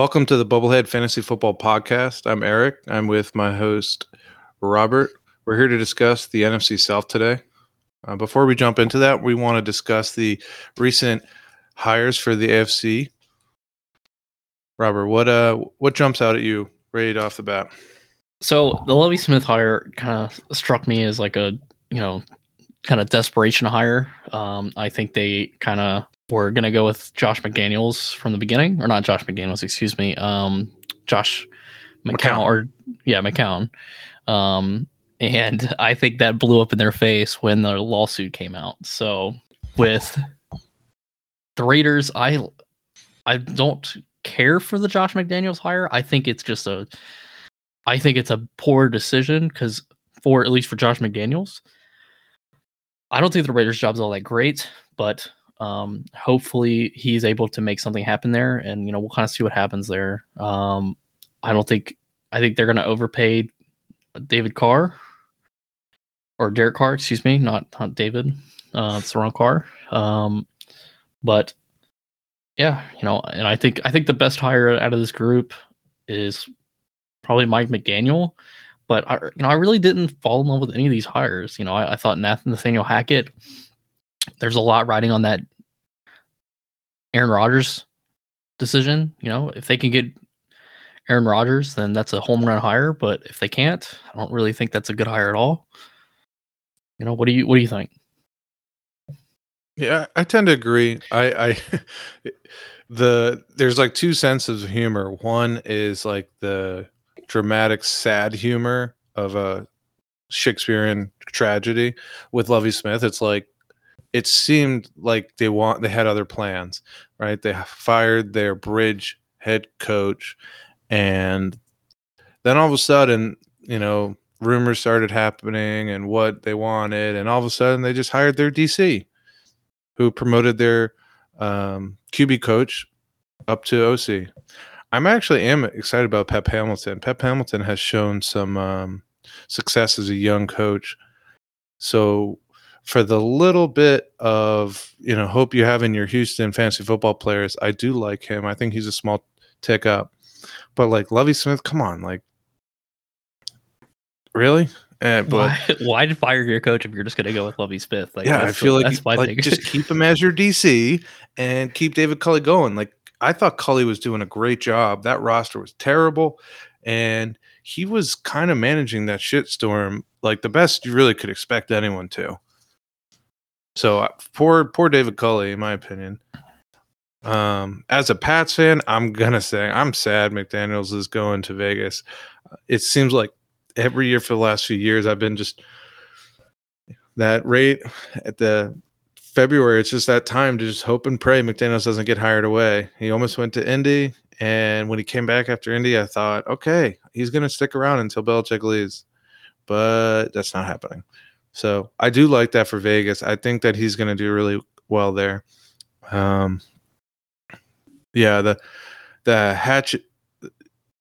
Welcome to the Bubblehead Fantasy Football Podcast. I'm Erik. I'm with my host, Robert. We're here to discuss the NFC South today. Uh, before we jump into that, we want to discuss the recent hires for the AFC. Robert, what uh, what jumps out at you right off the bat? So the Lovie Smith hire kind of struck me as like a you know kind of desperation hire. Um, I think they kind of we're gonna go with Josh McDaniels from the beginning, or not Josh McDaniels, excuse me, um, Josh McCown, McCown. or yeah, McCown. Um, and I think that blew up in their face when the lawsuit came out. So with the Raiders, I I don't care for the Josh McDaniels hire. I think it's just a I think it's a poor decision because for at least for Josh McDaniels. I don't think the Raiders' job's all that great, but um, hopefully he's able to make something happen there, and you know we'll kind of see what happens there. Um, I don't think I think they're going to overpay David Carr or Derek Carr, excuse me, not not David. Uh, it's the wrong car. Um, but yeah, you know, and I think I think the best hire out of this group is probably Mike McDaniel. But I, you know, I really didn't fall in love with any of these hires. You know, I, I thought Nathaniel Hackett there's a lot riding on that Aaron Rodgers decision. You know, if they can get Aaron Rodgers, then that's a home run hire. But if they can't, I don't really think that's a good hire at all. You know, what do you what do you think? Yeah, I tend to agree. I, I the there's like two senses of humor. One is like the dramatic, sad humor of a Shakespearean tragedy. With Lovie Smith, it's like it seemed like they want they had other plans, right? They fired their bridge head coach, and then all of a sudden, you know, rumors started happening and what they wanted, and all of a sudden they just hired their DC, who promoted their um, QB coach up to OC. I'm actually am excited about Pep Hamilton. Pep Hamilton has shown some um, success as a young coach. So for the little bit of you know hope you have in your Houston fantasy football players, I do like him. I think he's a small tick up, but like Lovie Smith, come on, like really? Eh, but why, why did fire your coach if you're just going to go with Lovie Smith? Like, yeah, I feel the, like, like just keep him as your DC and keep David Culley going. Like I thought Culley was doing a great job. That roster was terrible, and he was kind of managing that shitstorm like the best you really could expect anyone to. So uh, poor poor David Culley, in my opinion. Um, as a Pats fan, I'm gonna say I'm sad McDaniels is going to Vegas. It seems like every year for the last few years, I've been just that rate at the February. It's just that time to just hope and pray McDaniels doesn't get hired away. He almost went to Indy, and when he came back after Indy, I thought, okay, he's gonna stick around until Belichick leaves, but that's not happening. So I do like that for Vegas. I think that he's going to do really well there. Um, yeah, the the Hackett,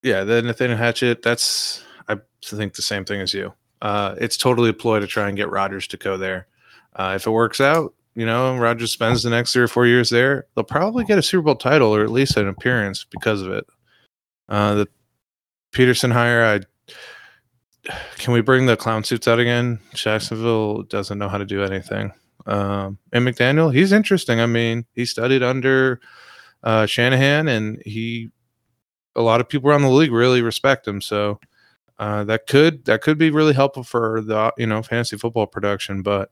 yeah, the Nathaniel Hackett. That's I think the same thing as you. Uh, it's totally a ploy to try and get Rodgers to go there. Uh, if it works out, you know, Rodgers spends the next three or four years there, they'll probably get a Super Bowl title or at least an appearance because of it. Uh, the Pederson hire, I can we bring the clown suits out again? Jacksonville doesn't know how to do anything. Um, and McDaniel, he's interesting. I mean, he studied under uh, Shanahan, and he a lot of people around the league really respect him. So uh, that could that could be really helpful for the you know fantasy football production. But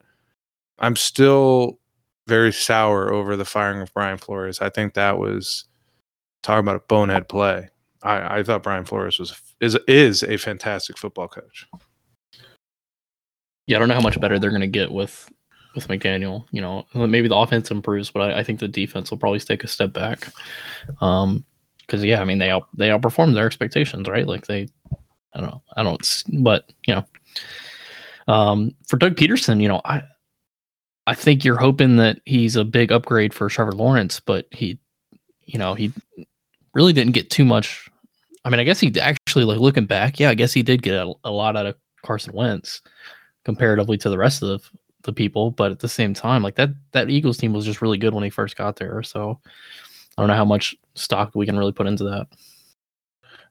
I'm still very sour over the firing of Brian Flores. I think that was talking about a bonehead play. I, I thought Brian Flores was is is a fantastic football coach. Yeah, I don't know how much better they're going to get with with McDaniel. You know, maybe the offense improves, but I, I think the defense will probably take a step back. Um, because yeah, I mean they out they outperformed their expectations, right? Like they, I don't know, I don't, but you know, um, for Doug Pederson, you know, I I think you're hoping that he's a big upgrade for Trevor Lawrence, but he, you know, he really didn't get too much I mean, I guess he actually like looking back, yeah, I guess he did get a, a lot out of Carson Wentz comparatively to the rest of the, the people, but at the same time, like that that Eagles team was just really good when he first got there. So I don't know how much stock we can really put into that.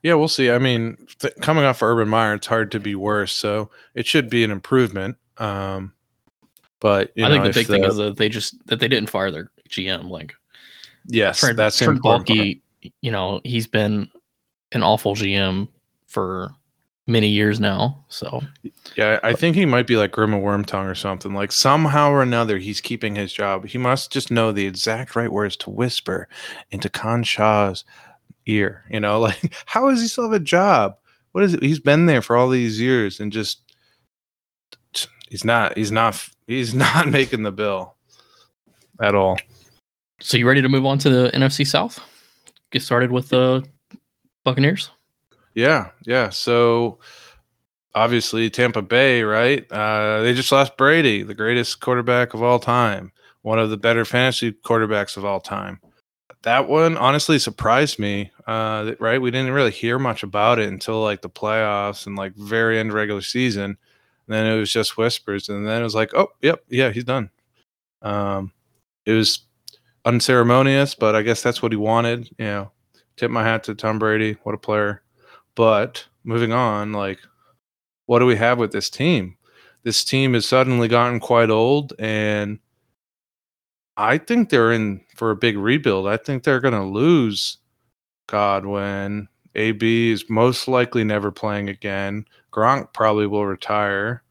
Yeah, we'll see. I mean, th- coming off Urban Meyer, it's hard to be worse. So it should be an improvement. Um, but I know, think the big the, thing is that they just that they didn't fire their GM. Like, yes, Trent, that's Trent Baalke. You know, he's been an awful GM for many years now. So yeah, I think he might be like Grima Wormtongue or something. Like somehow or another, he's keeping his job. He must just know the exact right words to whisper into Khan Shah's ear. You know, like how does he still have a job? What is it? He's been there for all these years and just he's not. He's not. He's not making the bill at all. So you ready to move on to the NFC South? Get started with the Buccaneers. Yeah, yeah. So obviously Tampa Bay, right? Uh, they just lost Brady, the greatest quarterback of all time, one of the better fantasy quarterbacks of all time. That one honestly surprised me. Uh, right, we didn't really hear much about it until like the playoffs and like very end regular season. And then it was just whispers, and then it was like, oh, yep, yeah, he's done. Um, it was unceremonious, but I guess that's what he wanted. You know, tip my hat to Tom Brady. What a player. But moving on, like, what do we have with this team? This team has suddenly gotten quite old, and I think they're in for a big rebuild. I think they're going to lose Godwin. AB is most likely never playing again. Gronk probably will retire.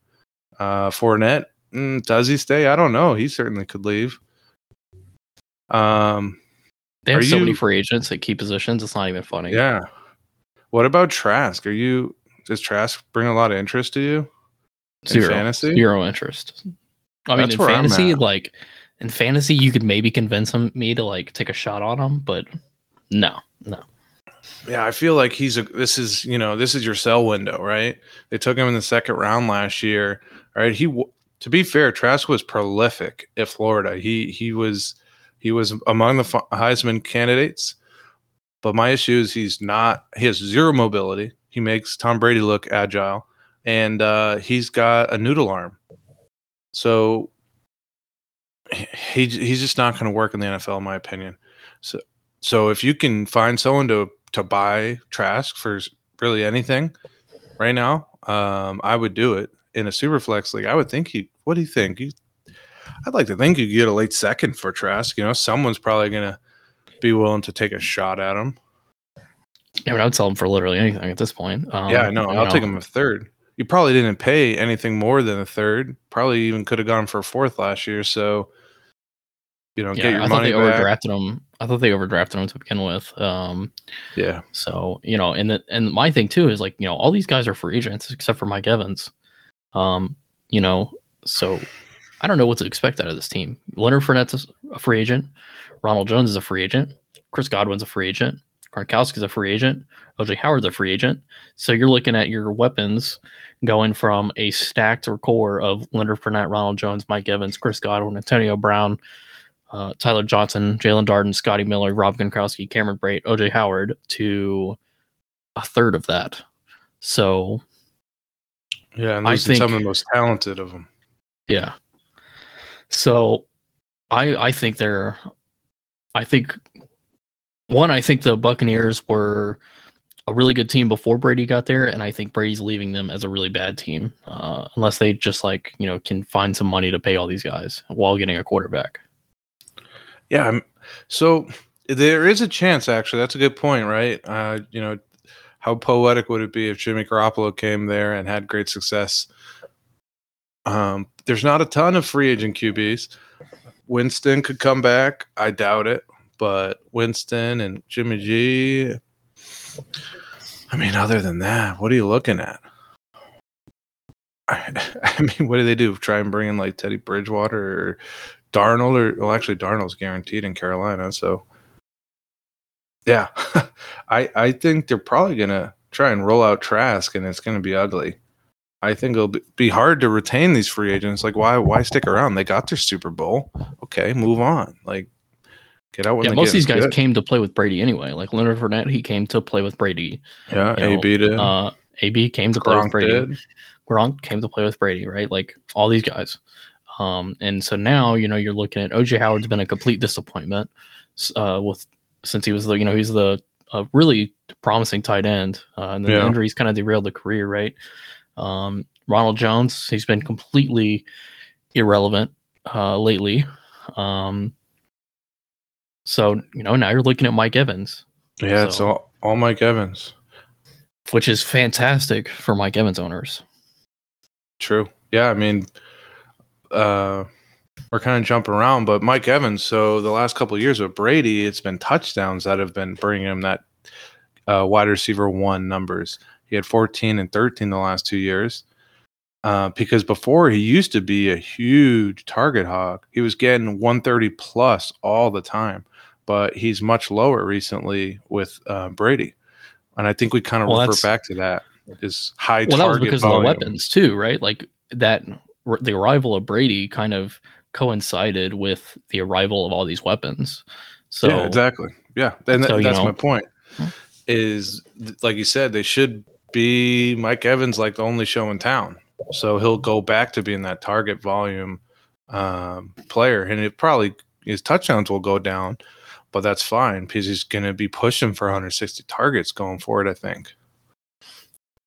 Uh, Fournette, mm, does he stay? I don't know. He certainly could leave. Um, they have so you, many free agents at key positions. It's not even funny. Yeah, what about Trask? Are you does Trask bring a lot of interest to you? In zero fantasy, zero interest. I That's mean, in fantasy, like in fantasy, you could maybe convince him me to like take a shot on him, but no, no. Yeah, I feel like he's a. This is you know this is your sell window, right? They took him in the second round last year. Right? He to be fair, Trask was prolific at Florida. He he was he was among the Heisman candidates. But my issue is he's not. He has zero mobility. He makes Tom Brady look agile, and uh, he's got a noodle arm. So he he's just not going to work in the NFL, in my opinion. So so if you can find someone to to buy Trask for really anything right now, um, I would do it in a super flex league. I would think he. What do you think? You, I'd like to think you get a late second for Trask. You know, someone's probably gonna be willing to take a shot at him. Yeah, but I would sell him for literally anything at this point. Um, yeah, I know. I'll know. take him a third. You probably didn't pay anything more than a third. Probably even could have gone for a fourth last year. So, you know, yeah, get your I money thought they back. overdrafted him. I thought they overdrafted him to begin with. Um, yeah. So you know, and the, and my thing too is like you know all these guys are free agents except for Mike Evans. Um, you know, so I don't know what to expect out of this team. Leonard Fournette's a free agent. Ronald Jones is a free agent. Chris Godwin's a free agent. Gronkowski's a free agent. OJ Howard's a free agent. So you're looking at your weapons going from a stacked core of Leonard Fournette, Ronald Jones, Mike Evans, Chris Godwin, Antonio Brown, uh, Tyler Johnson, Jaelon Darden, Scotty Miller, Rob Gronkowski, Cameron Brate, OJ Howard to a third of that. So yeah, and I think some of the most talented of them. Yeah. So I I think they're I think one, I think the Buccaneers were a really good team before Brady got there, and I think Brady's leaving them as a really bad team, uh, unless they just like you know can find some money to pay all these guys while getting a quarterback. Yeah, so there is a chance. Actually, that's a good point, right? Uh, you know, how poetic would it be if Jimmy Garoppolo came there and had great success? Um, there's not a ton of free agent QBs. Winston could come back. I doubt it but Winston and Jimmy G. I mean, other than that, what are you looking at? I, I mean, what do they do? Try and bring in like Teddy Bridgewater or Darnold, or well, actually, Darnold's guaranteed in Carolina. So, yeah, I I think they're probably gonna try and roll out Trask, and it's gonna be ugly. I think it'll be hard to retain these free agents. Like, why why stick around? They got their Super Bowl. Okay, move on. Like, Get out. yeah, most of these guys good. came to play with Brady anyway. Like Leonard Fournette, he came to play with Brady. Yeah, you AB did. Uh, AB came to Gronk play with Brady. Did. Gronk came to play with Brady, right? Like all these guys. Um, and so now you know you're looking at OJ Howard's been a complete disappointment uh, with since he was the you know he's the a really promising tight end, uh, and then Yeah. the injuries kind of derailed the career, right? Um, Ronald Jones, he's been completely irrelevant uh, lately. Um, so you know now you're looking at Mike Evans, Yeah, it's So- all, all Mike Evans. which is fantastic for Mike Evans owners. True. Yeah, I mean, uh, we're kind of jumping around, but Mike Evans. So the last couple of years with Brady, it's been touchdowns that have been bringing him that uh, wide receiver one numbers. He had 14 and 13 the last two years. Uh, because before he used to be a huge target hog. He was getting 130 plus all the time, but he's much lower recently with uh, Brady. And I think we kind of Well, revert back to that. Is high Well, that was because of the weapons too, right? Like that, the arrival of Brady kind of coincided with the arrival of all these weapons. So yeah, exactly. Yeah, and So, th- that's know- my point. Hmm. Is like you said, they should be Mike Evans like the only show in town. So he'll go back to being that target volume um, player, and it probably his touchdowns will go down, but that's fine because he's going to be pushing for 160 targets going forward. I think.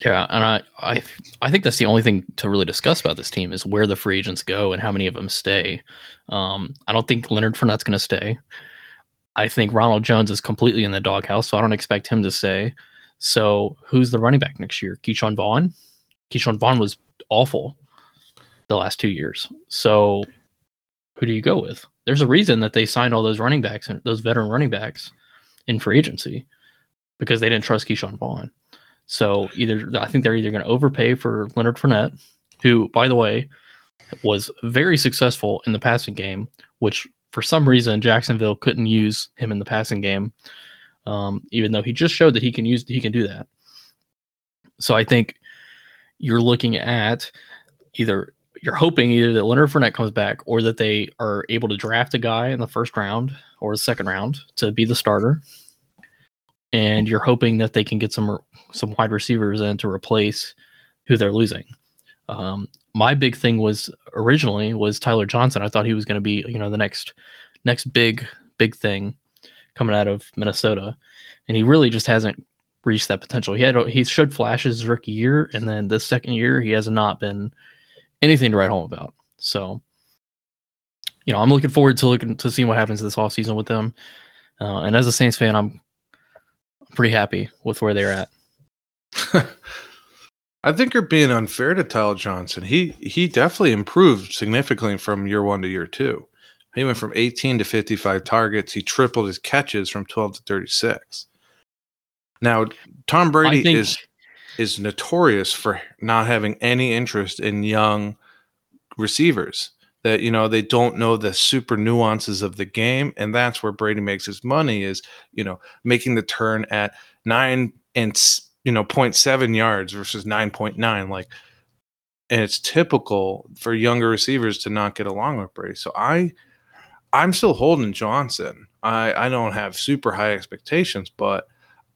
Yeah, and I, I I think that's the only thing to really discuss about this team is where the free agents go and how many of them stay. Um, I don't think Leonard Fournette's going to stay. I think Ronald Jones is completely in the doghouse, so I don't expect him to stay. So who's the running back next year? Ke'Shawn Vaughn. Ke'Shawn Vaughn was awful the last two years. So who do you go with? There's a reason that they signed all those running backs and those veteran running backs in free agency because they didn't trust Ke'Shawn Vaughn. So either I think they're either going to overpay for Leonard Fournette, who, by the way, was very successful in the passing game, which for some reason Jacksonville couldn't use him in the passing game, um, even though he just showed that he can use he can do that. So I think you're looking at either you're hoping either that Leonard Fournette comes back or that they are able to draft a guy in the first round or the second round to be the starter and you're hoping that they can get some some wide receivers in to replace who they're losing. Um, my big thing was originally was Tyler Johnson. I thought he was going to be you know the next next big big thing coming out of Minnesota, and he really just hasn't reached that potential. He had he showed flashes rookie year, and then the second year he has not been anything to write home about. So, you know, I'm looking forward to looking to seeing what happens this offseason with them. Uh, and as a Saints fan, I'm pretty happy with where they're at. I think you're being unfair to Tyler Johnson. He he definitely improved significantly from year one to year two. He went from 18 to 55 targets. He tripled his catches from 12 to 36. Now, Tom Brady think- is is notorious for not having any interest in young receivers. That you know they don't know the super nuances of the game, and that's where Brady makes his money. Is you know making the turn at nine and you know 0.7 yards versus 9.9 like and it's typical for younger receivers to not get along with Brady. So I I'm still holding Johnson. I I don't have super high expectations, but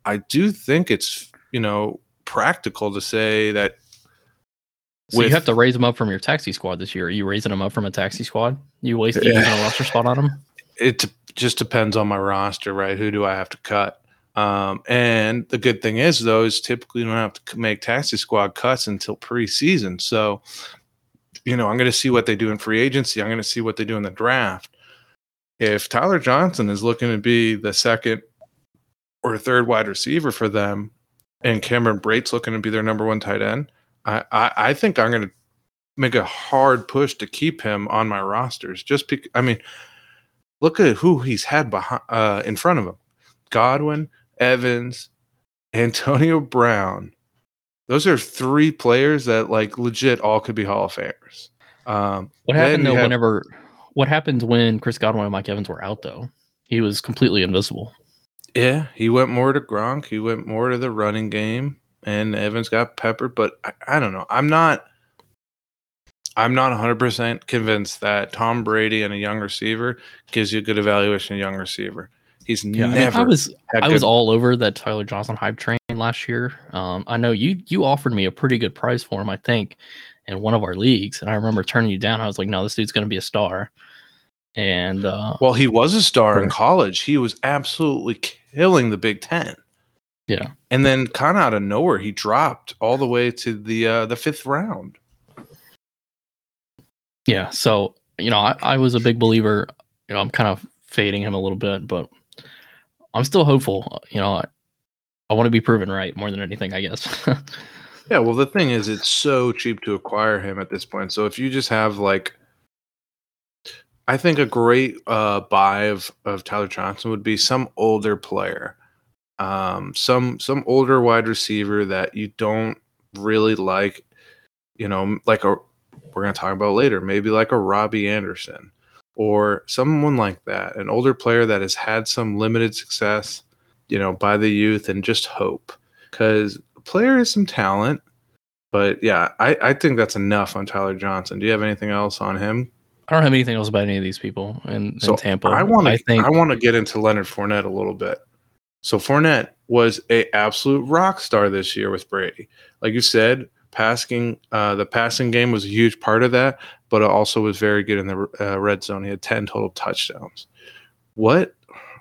I do think it's, you know, practical to say that So With- you have to raise him up from your taxi squad this year. Are you raising him up from a taxi squad? You wasting Yeah. a roster spot on him? it just depends on my roster, right? Who do I have to cut? Um, and the good thing is, though, is typically you don't have to make taxi squad cuts until preseason. So, you know, I'm going to see what they do in free agency. I'm going to see what they do in the draft. If Tyler Johnson is looking to be the second or third wide receiver for them, and Cameron Brate's looking to be their number one tight end, I, I, I think I'm going to make a hard push to keep him on my rosters. Just because, I mean, look at who he's had behind uh, in front of him: Godwin, Evans, Antonio Brown. Those are three players that, like, legit all could be Hall of Famers. Um, What happened though have- whenever what happened when Chris Godwin and Mike Evans were out though? He was completely invisible. yeah, he went more to Gronk. He went more to the running game, and Evans got peppered. But I, I don't know. I'm not. I'm not 100% convinced that Tom Brady and a young receiver gives you a good evaluation of young receiver. He's Yeah, I, mean, never I was I was all over that Tyler Johnson hype train last year. Um, I know you you offered me a pretty good price for him, I think, in one of our leagues, and I remember turning you down. I was like, no, this dude's going to be a star. And uh, Well, he was a star in college. He was absolutely killing the Big Ten. yeah, And then kind of out of nowhere, he dropped all the way to the uh, the fifth round. yeah. So you know, I, I was a big believer. You know, I'm kind of fading him a little bit, but I'm still hopeful. You know, I, I want to be proven right more than anything, I guess. Yeah, well, the thing is, it's so cheap to acquire him at this point. So if you just have like, I think a great uh, buy of of Tyler Johnson would be some older player, um, some some older wide receiver that you don't really like. You know, like a we're gonna talk about later, maybe like a Robbie Anderson or someone like that, an older player that has had some limited success, you know, by the youth and just hope because player has some talent. But yeah, I, I think that's enough on Tyler Johnson. Do you have anything else on him? I don't have anything else about any of these people in, So in Tampa. I want I to think I want to get into Leonard Fournette a little bit. So Fournette was a absolute rock star this year with Brady. Like you said, passing uh, the passing game was a huge part of that, but it also was very good in the uh, red zone. He had ten total touchdowns. What?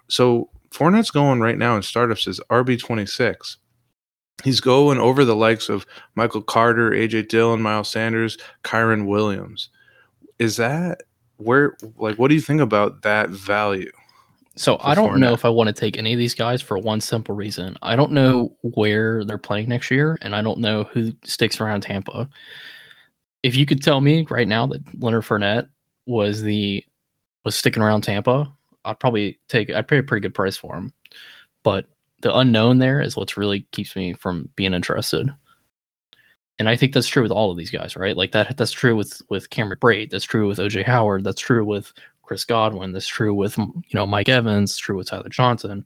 So Fournette's going right now in startups is RB twenty six. He's going over the likes of Michael Carter, AJ Dillon, Miles Sanders, Kyron Williams. Is that where? Like, what do you think about that value? So I don't know if I want to take any of these guys for one simple reason. I don't know where they're playing next year, and I don't know who sticks around Tampa. If you could tell me right now that Leonard Fournette was the was sticking around Tampa, I'd probably take I'd pay a pretty good price for him. But the unknown there is what's really keeps me from being interested. And I think that's true with all of these guys, right? Like that that's true with with Cameron Brate, that's true with OJ Howard, that's true with Chris Godwin. That's true with you know Mike Evans. True with Tyler Johnson.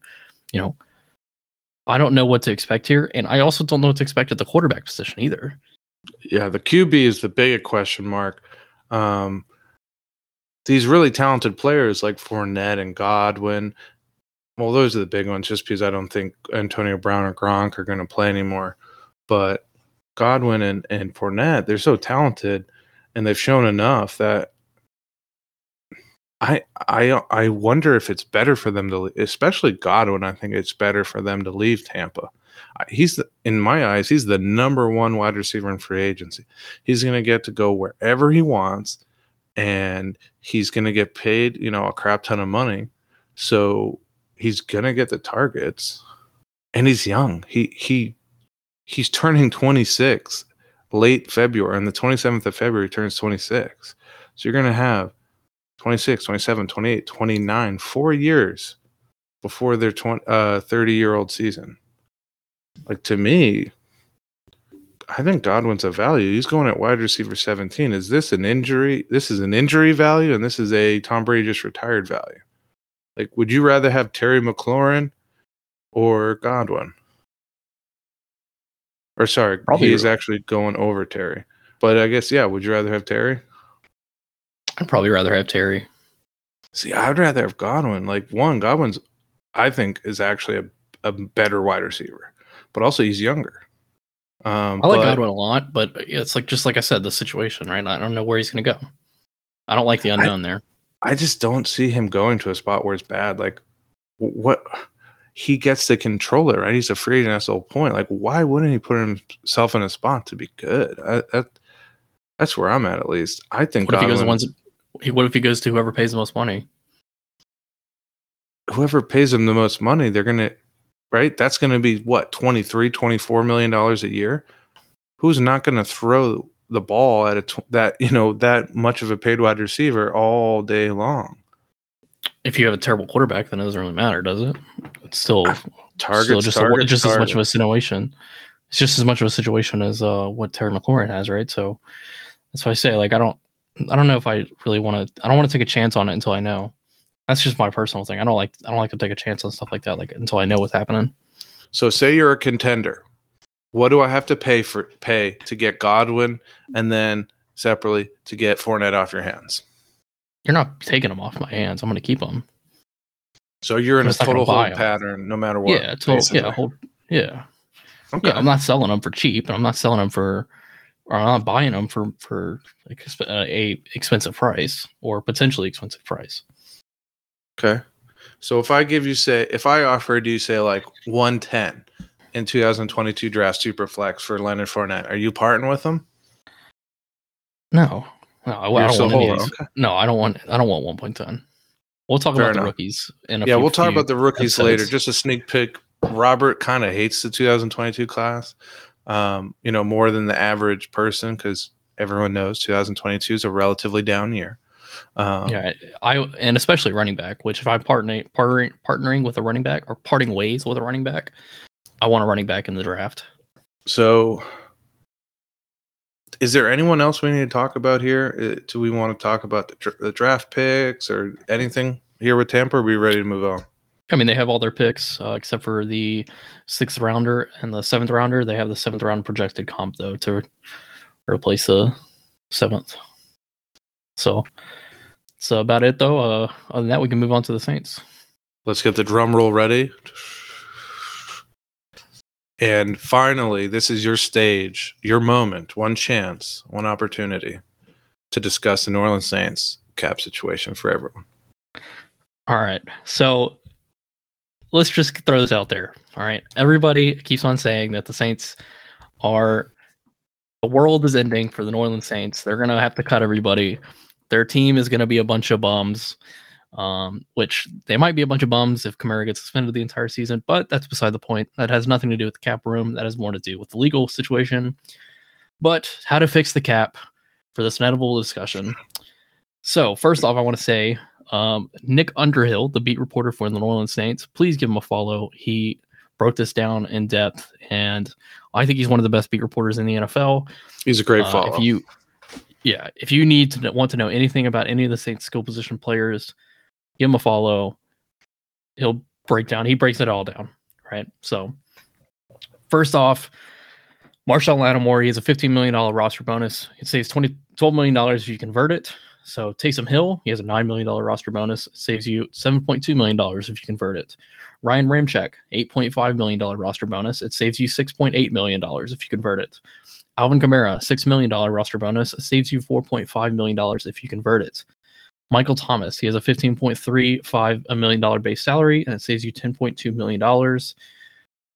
You know, I don't know what to expect here, and I also don't know what to expect at the quarterback position either. Yeah, the QB is the big question mark. Um, these really talented players like Fournette and Godwin, well, those are the big ones. Just because I don't think Antonio Brown or Gronk are going to play anymore, but Godwin and and Fournette, they're so talented, and they've shown enough that I I I wonder if it's better for them to, especially Godwin. I think it's better for them to leave Tampa. He's the, in my eyes, he's the number one wide receiver in free agency. He's going to get to go wherever he wants, and he's going to get paid, you know, a crap ton of money. So he's to get the targets, and he's young. He he he's turning 26 late February, and the 27th of February turns 26. So you're to have 26, 27, 28, 29, four years before their 20, uh, 30 year old season. Like to me, I think Godwin's a value. He's going at wide receiver 17. Is this an injury? This is an injury value, and this is a Tom Brady just retired value. Like, would you rather have Terry McLaurin or Godwin? Or sorry, Probably- he is actually going over Terry. But I guess yeah. Would you rather have Terry? I'd probably rather have Terry. See, I'd rather have Godwin. Like one, Godwin's, I think, is actually a, a better wide receiver, but also he's younger. Um, I like but- Godwin a lot, but it's like just like I said, the situation, right? I don't know where he's going to go. I don't like the unknown there. I just don't see him going to a spot where it's bad. Like, what he gets to control it, right? He's a free agent. That's the whole point. Like, why wouldn't he put himself in a spot to be good? I, that, that's where I'm at, at least. I think What if he goes to ones? What if he goes to whoever pays the most money? whoever pays him the most money, they're going to, right? That's going to be what, 23, 24 million dollars a year. Who's not going to throw the ball at a tw- that, you know, that much of a paid wide receiver all day long? If you have a terrible quarterback, then it doesn't really matter, does it? It's still Targets, still just a- targets, as much of a situation. It's just as much of a situation as uh, what Terry McLaurin has, right? So that's why I say, like, I don't, I don't know if I really want to. I don't want to take a chance on it until I know. That's just my personal thing. I don't like, I don't like to take a chance on stuff like that, like until I know what's happening. So say you're a contender. What do I have to pay for pay to get Godwin and then separately to get Fournette off your hands? You're not taking them off my hands. I'm going to keep them. So you're in I'm a just not gonna total hold pattern no matter what. yeah, total, yeah, hold, yeah. Okay. Yeah, I'm not selling them for cheap, and I'm not selling them for, or I'm not buying them for for like, uh, a expensive price or potentially expensive price. Okay. So if I give you say if I offered you say like 110 in 2022 draft super flex for Leonard Fournette, are you parting with them? No. No, I, I don't so want any of whole, these. okay. No, I don't want I don't want 1.10. We'll talk Fair about the rookies in a Yeah, few- we'll talk about the rookies later. Just a sneak peek. Robert kind of hates the 2022 class, um, you know, more than the average person because everyone knows 2022 is a relatively down year. Um, Yeah, I and especially running back. Which if I'm partnering partnering partnering with a running back or parting ways with a running back, I want a running back in the draft. So, is there anyone else we need to talk about here? Uh, Do we want to talk about the, the draft picks or anything here with Tampa? Or are we ready to move on? I mean, they have all their picks uh, except for the sixth rounder and the seventh rounder. They have the seventh round projected comp though to replace the seventh. So that's about it though. Uh, other than that, we can move on to the Saints. Let's get the drum roll ready. And finally, this is your stage, your moment, one chance, one opportunity to discuss the New Orleans Saints cap situation for everyone. All right. So let's just throw this out there. All right. Everybody keeps on saying that the Saints are the world is ending for the New Orleans Saints. They're going to have to cut everybody. Their team is going to be a bunch of bums, um, which they might be a bunch of bums if Kamara gets suspended the entire season, but that's beside the point. That has nothing to do with the cap room. That has more to do with the legal situation. But how to fix the cap for this inevitable discussion. So, first off, I want to say um, Nick Underhill, the beat reporter for the New Orleans Saints, please give him a follow. He broke this down in depth, and I think he's one of the best beat reporters in the NFL. He's a great Uh, follow. If you, yeah, if you need to want to know anything about any of the Saints skill position players, give him a follow. He'll break down. He breaks it all down, right? So, first off, Marshon Lattimore, he has a $15 million roster bonus. It saves 20, $12 million if you convert it. So Taysom Hill, he has a $9 million roster bonus. It saves you $7.2 million if you convert it. Ryan Ramczyk, $8.5 million roster bonus. It saves you $6.8 million if you convert it. Alvin Kamara, $6 million roster bonus. It saves you $4.5 million if you convert it. Michael Thomas, he has a fifteen point three five a million dollar base salary and it saves you $10.2 million.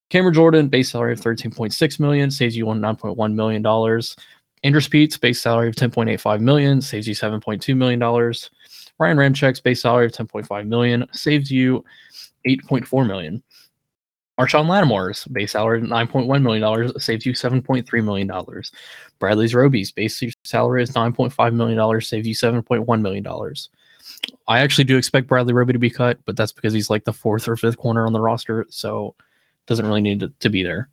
Cameron Jordan, base salary of 13.6 million, saves you one $9.1 million. Andrus Peat's, base salary of 10.85 million, saves you 7.2 million dollars. Ryan Ramczyk's base salary of 10.5 million saves you 8.4 million. Marshon Lattimore's base salary of 9.1 million dollars saves you 7.3 million dollars. Bradley's Roby's base salary is 9.5 million dollars saves you 7.1 million dollars. I actually do expect Bradley Roby to be cut, but that's because he's like the fourth or fifth corner on the roster, so doesn't really need to, to be there.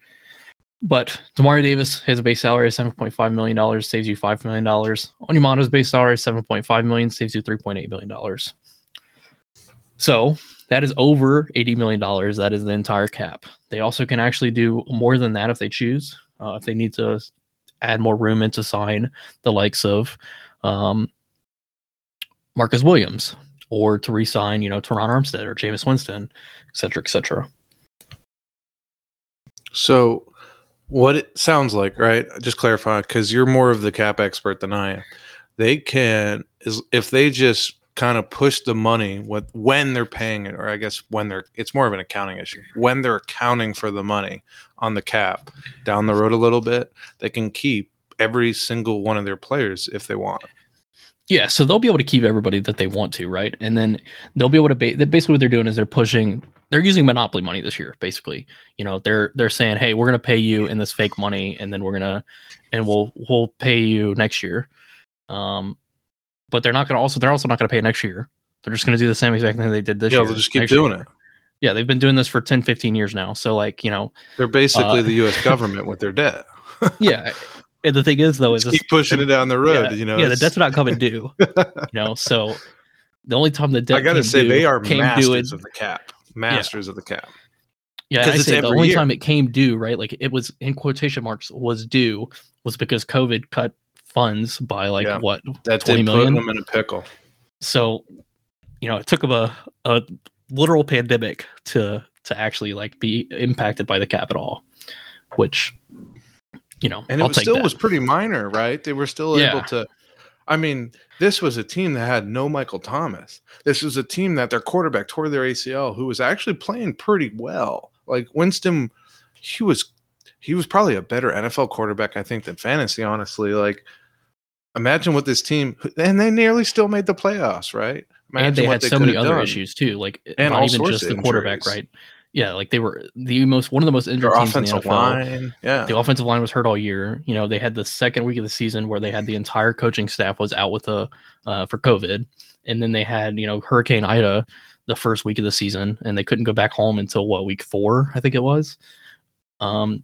But Demario Davis has a base salary of seven point five million dollars, saves you five million dollars. Onyemata's base salary is 7.5 million, saves you three point eight million dollars. So that is over eighty million dollars. That is the entire cap. They also can actually do more than that if they choose. Uh, if they need to add more room and to sign the likes of um, Marcus Williams or to re-sign, you know, Terron Armstead or Jameis Winston, et cetera, et cetera. So, what it sounds like, right? Just clarify because you're more of the cap expert than I am. They can if they just kind of push the money with when they're paying it, or I guess when they're it's more of an accounting issue. When they're accounting for the money on the cap down the road a little bit, they can keep every single one of their players if they want. Yeah, so they'll be able to keep everybody that they want to, right? And then they'll be able to ba- basically what they're doing is they're pushing they're using monopoly money this year basically. You know, they're they're saying, "Hey, we're going to pay you in this fake money and then we're going to and we'll we'll pay you next year." Um but they're not going to also they're also not going to pay next year. They're just going to do the same exact thing they did this Yeah, year. they'll just keep doing year. it. Yeah, they've been doing this for 10 15 years now. So like, you know, They're basically Uh, the U.S. government with their debt. yeah. And the thing is though is Just keep pushing it down the road. yeah, you know, yeah, the debt's not coming due. you know, so the only time the debt I gotta say due- they are due masters of the cap. Masters of the cap. Yeah, I say the only year. time it came due, right? Like it was in quotation marks was due was because COVID cut funds by like Yeah. what? That's 20 it. Put them in a pickle. So, you know, it took them a, a literal pandemic to to actually like be impacted by the cap at all, which you know, And it I'll was still that. was pretty minor, right? They were still Yeah. able to. I mean, this was a team that had no Michael Thomas. This was a team that their quarterback tore their ACL, who was actually playing pretty well. Like Winston, he was he was probably a better NFL quarterback, I think, than fantasy, honestly. Like imagine what this team and they nearly still made the playoffs, right? Imagine and they had they so many other done. issues too, like And not even just the quarterback, injuries. right? Yeah, like they were the most one of the most injured Their teams in the offensive NFL. line. Yeah. The offensive line was hurt all year. You know, they had the second week of the season where they had the entire coaching staff was out with the uh, for COVID, and then they had you know Hurricane Ida the first week of the season, and they couldn't go back home until what week four, I think it was. Um,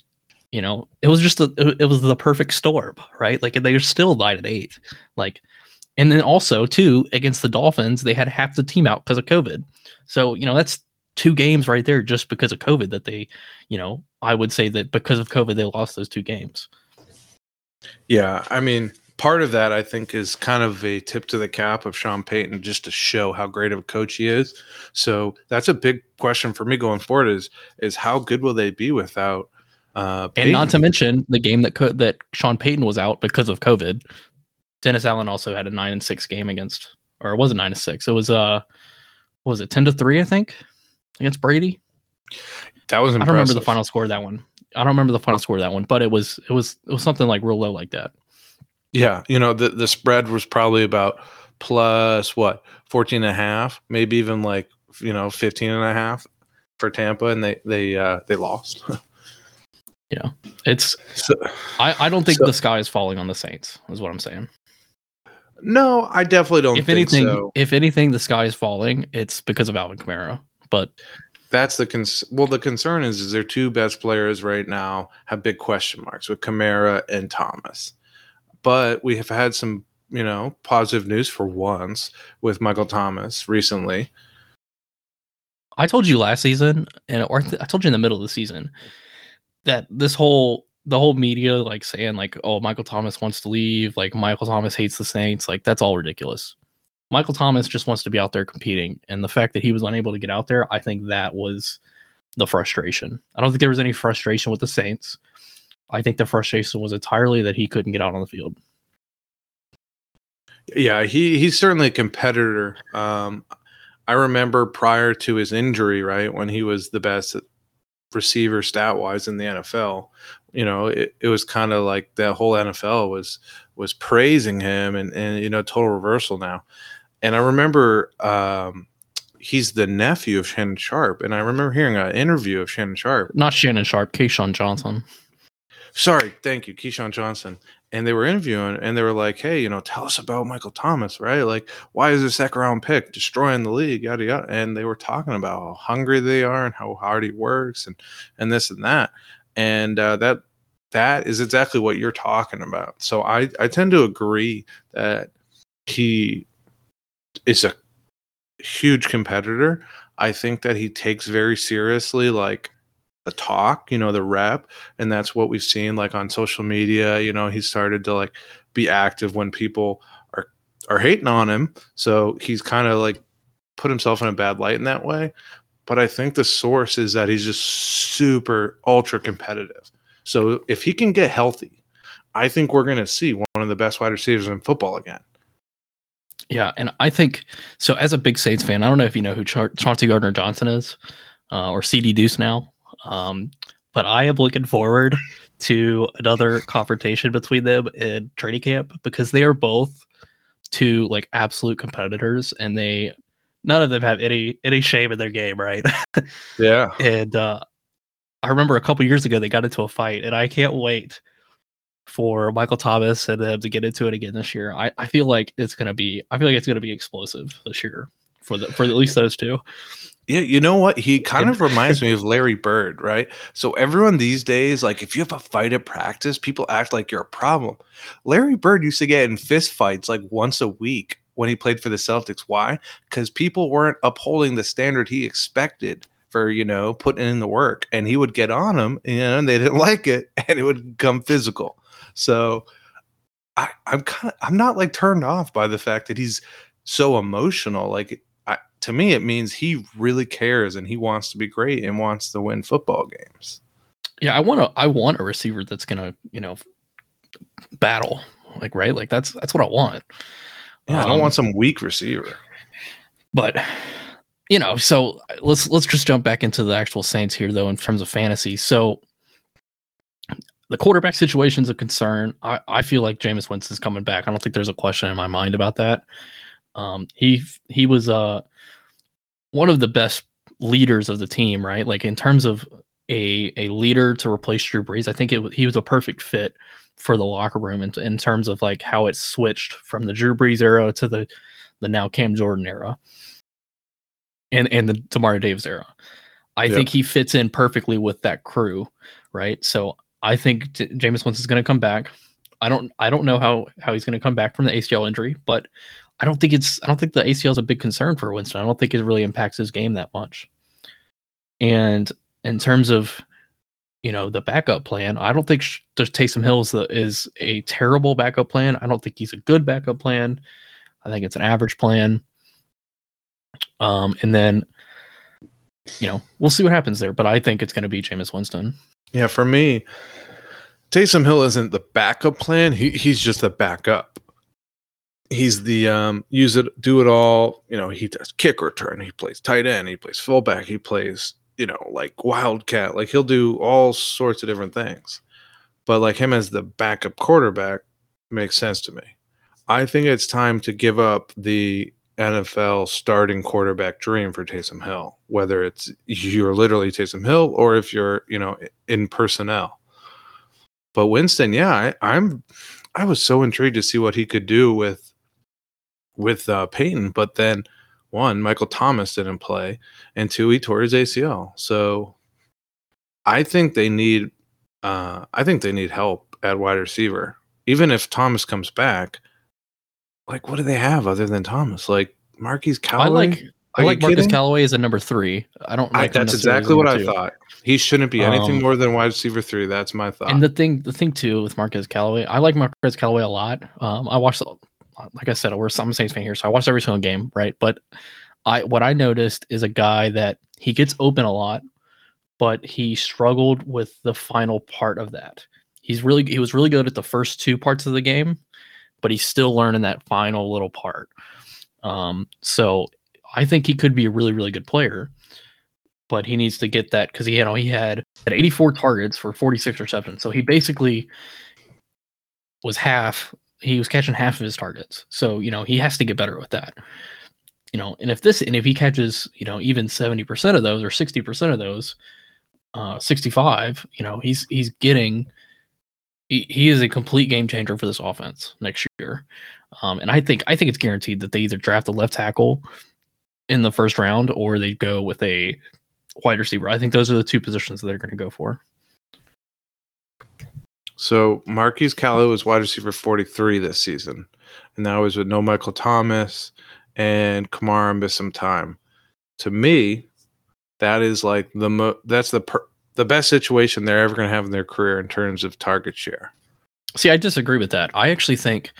you know, it was just a, it, was the perfect storm, right? Like they still nine and eight, like, and then also too against the Dolphins, they had half the team out because of COVID. So you know that's two games right there just because of COVID that they, you know, I would say that because of COVID they lost those two games. Yeah, I mean, part of that I think is kind of a tip to the cap of Sean Payton just to show how great of a coach he is. So that's a big question for me going forward is is how good will they be without uh And not to mention the game that co- that Sean Payton was out because of COVID. Dennis Allen also had a nine and six game against, or it wasn't nine to six. It was uh, what was it ten to three? I think against Brady. that was I don't remember the final score of that one. I don't remember the final score of that one, but it was it was it was something like real low like that. Yeah, you know, the the spread was probably about plus what 14 and a half, maybe even like, you know, 15 and a half for Tampa and they they uh they lost. Yeah, it's so, I I don't think So- the sky is falling on the Saints. Is what I'm saying. no, I definitely don't if think anything, so. if anything, the sky is falling. It's because of Alvin Kamara. But That's the cons- well. The concern is, is their two best players right now have big question marks with Kamara and Thomas. But we have had some, you know, positive news for once with Michael Thomas recently. I told you last season, and or I told you in the middle of the season that this whole the whole media like saying like, oh, Michael Thomas wants to leave, like Michael Thomas hates the Saints, like that's all ridiculous. Michael Thomas just wants to be out there competing, and the fact that he was unable to get out there, I think that was the frustration. I don't think there was any frustration with the Saints. I think the frustration was entirely that he couldn't get out on the field. Yeah, he he's certainly a competitor. Um, I remember prior to his injury, right when he was the best receiver stat wise in the NFL. You know, it, it was kind of like that whole NFL was was praising him, and and you know, total reversal now. And I remember um, he's the nephew of Shannon Sharpe, and I remember hearing an interview of Shannon Sharpe. Not Shannon Sharpe, Keyshawn Johnson. Sorry, thank you, Keyshawn Johnson. And they were interviewing, and they were like, "Hey, you know, tell us about Michael Thomas, right? Like, why is this second round pick destroying the league, yada yada?" And they were talking about how hungry they are and how hard he works, and and this and that, and uh, that that is exactly what you're talking about. So I I tend to agree that he is a huge competitor. I think that he takes very seriously like the talk, you know, the rep, and that's what we've seen like on social media. You know, he started to like be active when people are are hating on him. So he's kind of like put himself in a bad light in that way. But I think the source is that he's just super ultra competitive. So if he can get healthy, I think we're going to see one of the best wide receivers in football again. Yeah, and I think so. As a big Saints fan, I don't know if you know who Char- Chauncey Gardner Johnson is, uh, or Ceedy Duce now, um, but I am looking forward to another confrontation between them in training camp because they are both two like absolute competitors, and they none of them have any any shame in their game, right? Yeah. and uh, I remember a couple years ago they got into a fight, and I can't wait for Michael Thomas and them to get into it again this year. I, I feel like it's gonna be I feel like it's gonna be explosive this year for the for at least those two. Yeah, you know what? He kind of reminds me of Larry Bird, right? So everyone these days, like if you have a fight at practice, people act like you're a problem. Larry Bird used to get in fist fights like once a week when he played for the Celtics. Why? Because people weren't upholding the standard he expected for, you know, putting in the work. And he would get on them, you know, and they didn't like it, and it would become physical. So I, I'm kind of I'm not like turned off by the fact that he's so emotional. Like to me, it means he really cares and he wants to be great and wants to win football games. Yeah, I want to I want a receiver that's gonna you know battle Like, right? Like that's that's what I want. Yeah, I don't Um, want some weak receiver. but you know, so let's let's just jump back into the actual Saints here, though, in terms of fantasy. So the quarterback situation is a concern. I, I feel like Jameis Winston's coming back. I don't think there's a question in my mind about that. Um, he he was uh one of the best leaders of the team, right? Like in terms of a a leader to replace Drew Brees, I think it he was a perfect fit for the locker room in, in terms of like how it switched from the Drew Brees era to the the now Cam Jordan era and and the Demario Davis era. I Yep. think he fits in perfectly with that crew, right? So I think J- Jameis Winston's going to come back. I don't I don't know how how he's going to come back from the ACL injury, but I don't think it's I don't think the ACL is a big concern for Winston. I don't think it really impacts his game that much. And in terms of you know the backup plan, I don't think sh- Taysom Hill is a terrible backup plan. I don't think he's a good backup plan. I think it's an average plan. Um, and then you know we'll see what happens there, but I think it's going to be Jameis Winston. Yeah, for me, Taysom Hill isn't the backup plan. He he's just a backup. He's the um use it, do it all. You know, he does kick return, he plays tight end, he plays fullback, he plays, you know, like wildcat. Like he'll do all sorts of different things. But like him as the backup quarterback makes sense to me. I think it's time to give up the NFL starting quarterback dream for Taysom Hill, whether it's you're literally Taysom Hill or if you're, you know, in personnel. But Winston, yeah, I, I'm I was so intrigued to see what he could do with with uh, Payton, but then one, Michael Thomas didn't play, and two, he tore his ACL. So I think they need uh I think they need help at wide receiver. Even if Thomas comes back, like what do they have other than Thomas? Like Marquez Callaway? I like I like Marcus kidding? Callaway as a number three. I don't. Like him that's exactly what I two. thought. He shouldn't be anything Um, more than wide receiver three. That's my thought. And the thing, the thing too with Marquez Callaway, I like Marquez Callaway a lot. Um, I watched, like I said, we're a Saints fan here, so I watched every single game, right? But I, what I noticed is a guy that he gets open a lot, but he struggled with the final part of that. He's really, he was really good at the first two parts of the game, but he's still learning that final little part. Um, so I think he could be a really, really good player, but he needs to get that because he, you know, he had had 84 targets for 46 receptions. So he basically was half. He was catching half of his targets. So you know he has to get better with that. You know, and if this and if he catches you know even 70 percent of those or 60 percent of those, uh, 65, you know he's he's getting. He, he is a complete game changer for this offense next year, um, and I think I think it's guaranteed that they either draft a left tackle in the first round or they go with a wide receiver. I think those are the two positions that they're going to go for. So Marquez Callow was wide receiver 43 this season. And that was with no Michael Thomas and Kamara missed some time. To me, that is like the mo- that's the per- the best situation they're ever going to have in their career in terms of target share. See, I disagree with that. I actually think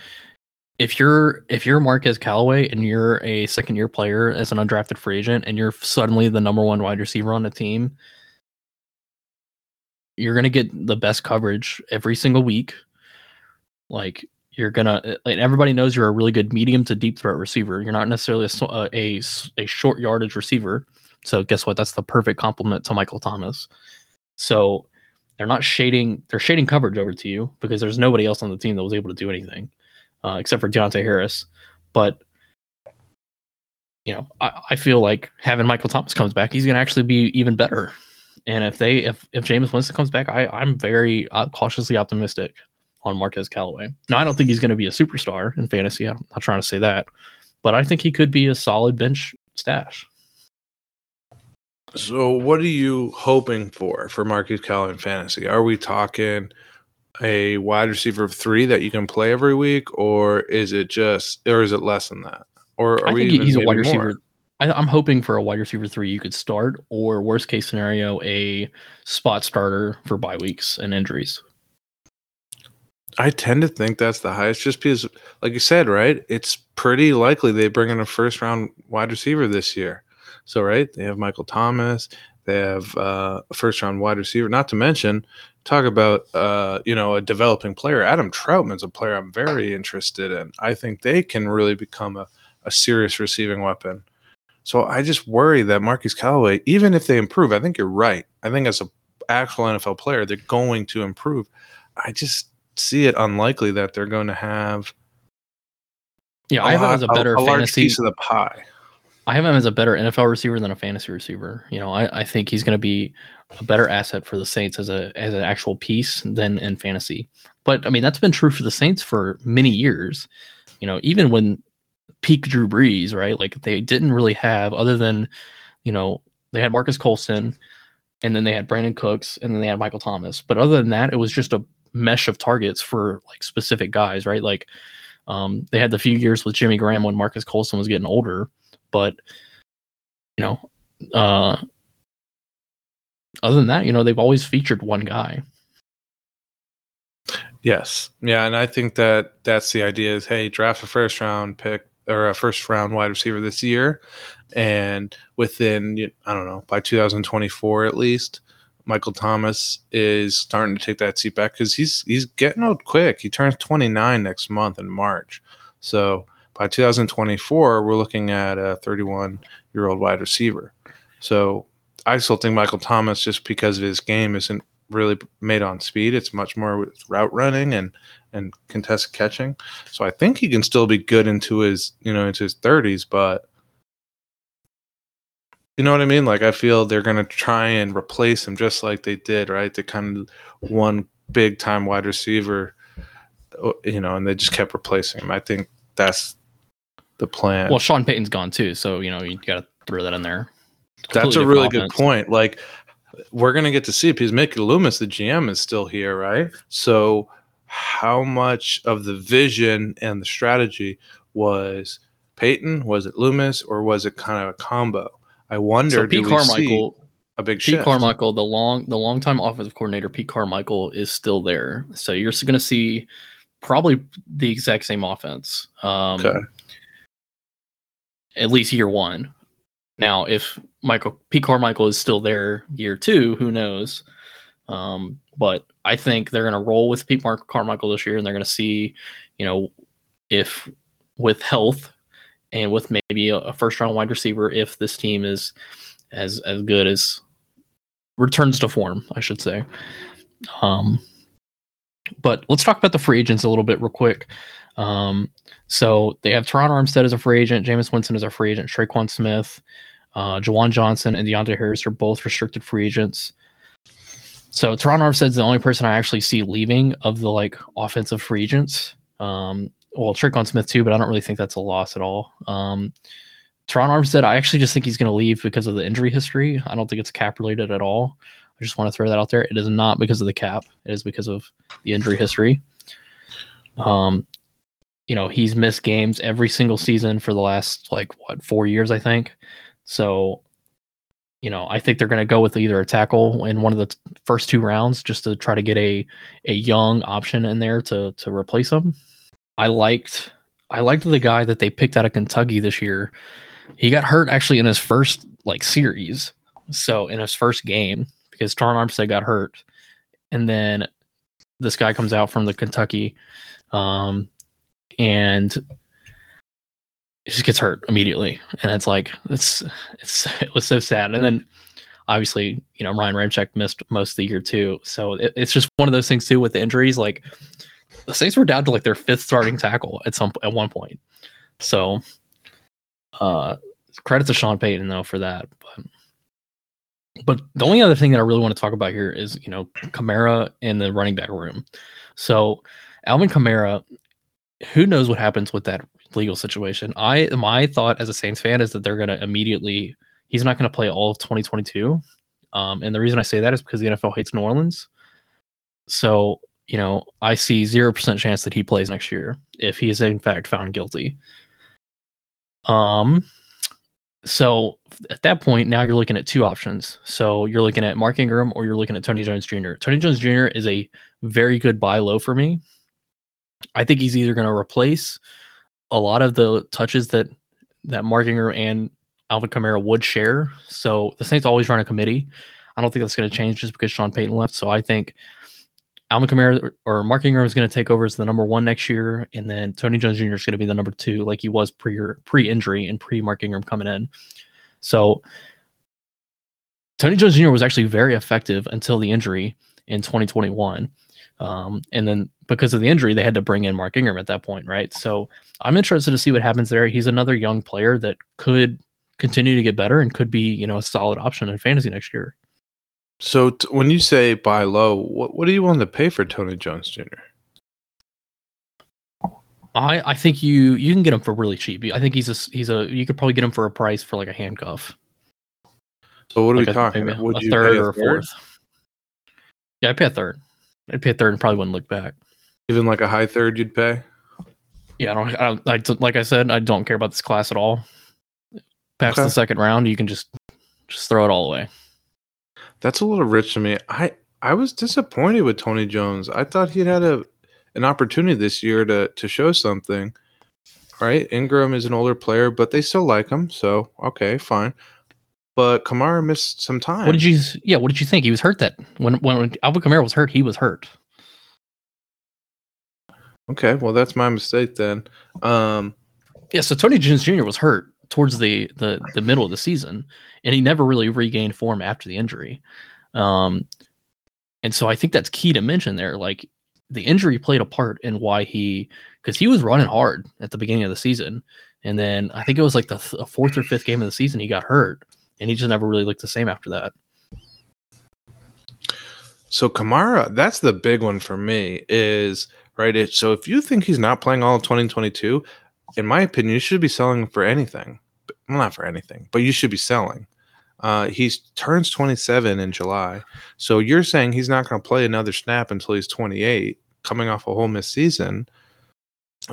if you're if you're Marquez Callaway and you're a second year player as an undrafted free agent and you're suddenly the number one wide receiver on the team, you're gonna get the best coverage every single week. Like you're gonna, like everybody knows you're a really good medium to deep threat receiver. You're not necessarily a a short yardage receiver. So guess what? That's the perfect compliment to Michael Thomas. So they're not shading they're shading coverage over to you because there's nobody else on the team that was able to do anything uh, except for Deonte Harris. But you know, I, I feel like having Michael Thomas comes back, he's going to actually be even better. And if they if if Jameis Winston comes back, I I'm very uh, cautiously optimistic on Marquez Callaway. Now I don't think he's going to be a superstar in fantasy. I'm not trying to say that, but I think he could be a solid bench stash. So what are you hoping for for Marquez Callaway in fantasy? Are we talking a wide receiver of 3 that you can play every week or is it just or is it less than that? Or are I we he's a wide more? I, I'm hoping for a wide receiver three you could start, or worst case scenario, a spot starter for bye weeks and injuries. I tend to think that's the highest just because, like you said, right? It's pretty likely they bring in a first round wide receiver this year. So, right, they have Michael Thomas, They have uh, a first round wide receiver. Not to mention, talk about uh, you know a developing player. Adam Trautman's a player I'm very interested in. I think they can really become a, a serious receiving weapon. So I just worry that Marquez Callaway, even if they improve, I think you're right. I think as a actual NFL player, they're going to improve. I just see it unlikely that they're going to have. Yeah, I have him as a better a, a fantasy piece of the pie. I have him as a better NFL receiver than a fantasy receiver. You know, I, I think he's going to be a better asset for the Saints as a as an actual piece than in fantasy. But I mean, that's been true for the Saints for many years. You know, even when peak Drew Brees, right? Like they didn't really have other than, you know, they had Marques Colston, and then they had Brandin Cooks, and then they had Michael Thomas. But other than that, it was just a mesh of targets for like specific guys, right? Like um, they had the few years with Jimmy Graham when Marques Colston was getting older, but you know, uh, other than that, you know, they've always featured one guy. Yes, yeah, and I think that that's the idea: is hey, draft a first round pick or a first round wide receiver this year, and within I don't know by 2024 at least, Michael Thomas is starting to take that seat back because he's he's getting old quick. He turns 29 next month in March, so by 2024 we're looking at a 31 year old wide receiver. So I still think Michael Thomas, just because of his game, isn't really made on speed. It's much more with route running and and contested catching. So I think he can still be good into his you know into his 30s, but you know what I mean? Like I feel they're gonna try and replace him just like they did, right? They kind of one big time wide receiver, you know, and they just kept replacing him. I think that's the plan. Well, Sean Payton's gone too, so you know you got to throw that in there. That's a really good point. Like we're gonna get to see if he's Mickey Loomis, the GM, is still here, right? So how much of the vision and the strategy was Payton? Was it Loomis, or was it kind of a combo? I wonder. So Pete Carmichael, a big Pete shift. Carmichael, the long the longtime offensive coordinator, Pete Carmichael, is still there. So you're going to see probably the exact same offense. Um, okay. At least year one. Now, if Michael Pete Carmichael is still there year two, who knows? Um, but I think they're going to roll with Pete Mark Carmichael this year, and they're going to see, you know, if with health and with maybe a, a first round wide receiver if this team is as as good as returns to form, I should say. Um, but let's talk about the free agents a little bit real quick. Um, so they have Terron Armstead as a free agent, Jameis Winston as a free agent, Tre'Quan Smith, uh, Juwan Johnson, and Deonte Harris are both restricted free agents. So Terron Armstead's the only person I actually see leaving of the like offensive free agents. Um, well, Tre'Quan Smith too, but I don't really think that's a loss at all. Um, Terron Armstead, I actually just think he's going to leave because of the injury history. I don't think it's cap related at all. I just want to throw that out there. It is not because of the cap. It is because of the injury history. Um, you know, he's missed games every single season for the last like what four years, I think. So, you know, I think they're going to go with either a tackle in one of the t- first two rounds just to try to get a a young option in there to to replace him. I liked I liked the guy that they picked out of Kentucky this year. He got hurt actually in his first like series. So in his first game, because Terron Armstead got hurt. And then this guy comes out from the Kentucky um, and he just gets hurt immediately. And it's like it's it's it was so sad. And then obviously, you know, Ryan Ramczyk missed most of the year too. So it, it's just one of those things too with the injuries. Like the Saints were down to like their fifth starting tackle at some at one point. So uh credit to Sean Payton though for that. But but the only other thing that I really want to talk about here is you know Kamara in the running back room. So Alvin Kamara, who knows what happens with that legal situation? I my thought as a Saints fan is that they're going to immediately he's not going to play all of 2022. Um, and the reason I say that is because the NFL hates New Orleans. So you know, I see 0% chance that he plays next year if he is in fact found guilty. Um, so at that point, now you're looking at two options. So you're looking at Mark Ingram or you're looking at Tony Jones Jr. Tony Jones Jr. is a very good buy low for me. I think he's either going to replace a lot of the touches that that Mark Ingram and Alvin Kamara would share. So the Saints always run a committee. I don't think that's going to change just because Sean Payton left. So I think Alvin Kamara or Mark Ingram is going to take over as the number one next year, and then Tony Jones Jr. is going to be the number two, like he was pre pre injury and pre Mark Ingram coming in. So Tony Jones Jr. was actually very effective until the injury in 2021. Um, and then because of the injury, they had to bring in Mark Ingram at that point, right? So I'm interested to see what happens there. He's another young player that could continue to get better and could be, you know, a solid option in fantasy next year. So t- when you say buy low, what what are you willing to pay for Tony Jones Jr.? I I think you you can get him for really cheap. I think he's a he's a you could probably get him for a price for like a handcuff. So what are like we a, talking? maybe Would a you third or a fourth. Yeah, I'd pay a third. I'd pay a third and probably wouldn't look back. Even like a high third, you'd pay. Yeah, I don't. I, don't- I don't- like I said, I don't care about this class at all. Past Okay. the second round, you can just just throw it all away. That's a little rich to me. I I was disappointed with Tony Jones. I thought he'd had a an opportunity this year to to show something. Right? Ingram is an older player, but they still like him. So okay, fine. But Kamara missed some time. What did you? Yeah, what did you think? He was hurt that when when Alvin Kamara was hurt, he was hurt. Okay, well that's my mistake then. Um, Yeah, so Tony Jones Jr. was hurt towards the the the middle of the season, and he never really regained form after the injury. Um, and so I think that's key to mention there. Like the injury played a part in why he, because he was running hard at the beginning of the season, and then I think it was like the th- fourth or fifth game of the season he got hurt, and he just never really looked the same after that. So Kamara, that's the big one for me. Is right. It, so if you think he's not playing all of 2022, in my opinion, you should be selling for anything. Well, not for anything, but you should be selling. Uh, he turns 27 in July. So you're saying he's not going to play another snap until he's 28, coming off a whole miss season.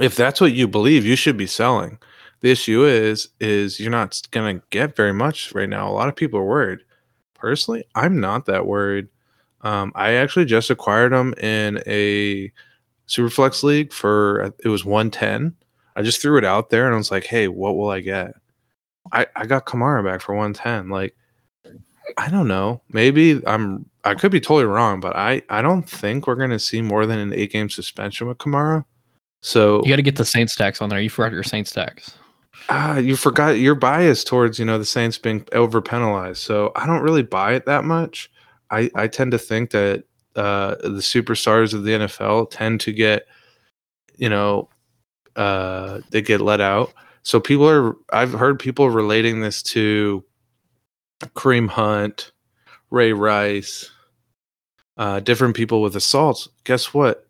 If that's what you believe, you should be selling. The issue is, is you're not going to get very much right now. A lot of people are worried. Personally, I'm not that worried. Um, I actually just acquired him in a Superflex league for it was 110. I just threw it out there and I was like, hey, what will I get? I, I got Kamara back for 110. Like, I don't know. Maybe I'm I could be totally wrong, but I, I don't think we're gonna see more than an eight game suspension with Kamara. So You got to get the Saints tax on there. You forgot your Saints tax. Ah, you forgot your bias towards you know the Saints being over penalized. So I don't really buy it that much. I, I tend to think that uh, the superstars of the NFL tend to get, you know, uh, they get let out. So people are. I've heard people relating this to Kareem Hunt, Ray Rice, uh, different people with assaults. Guess what?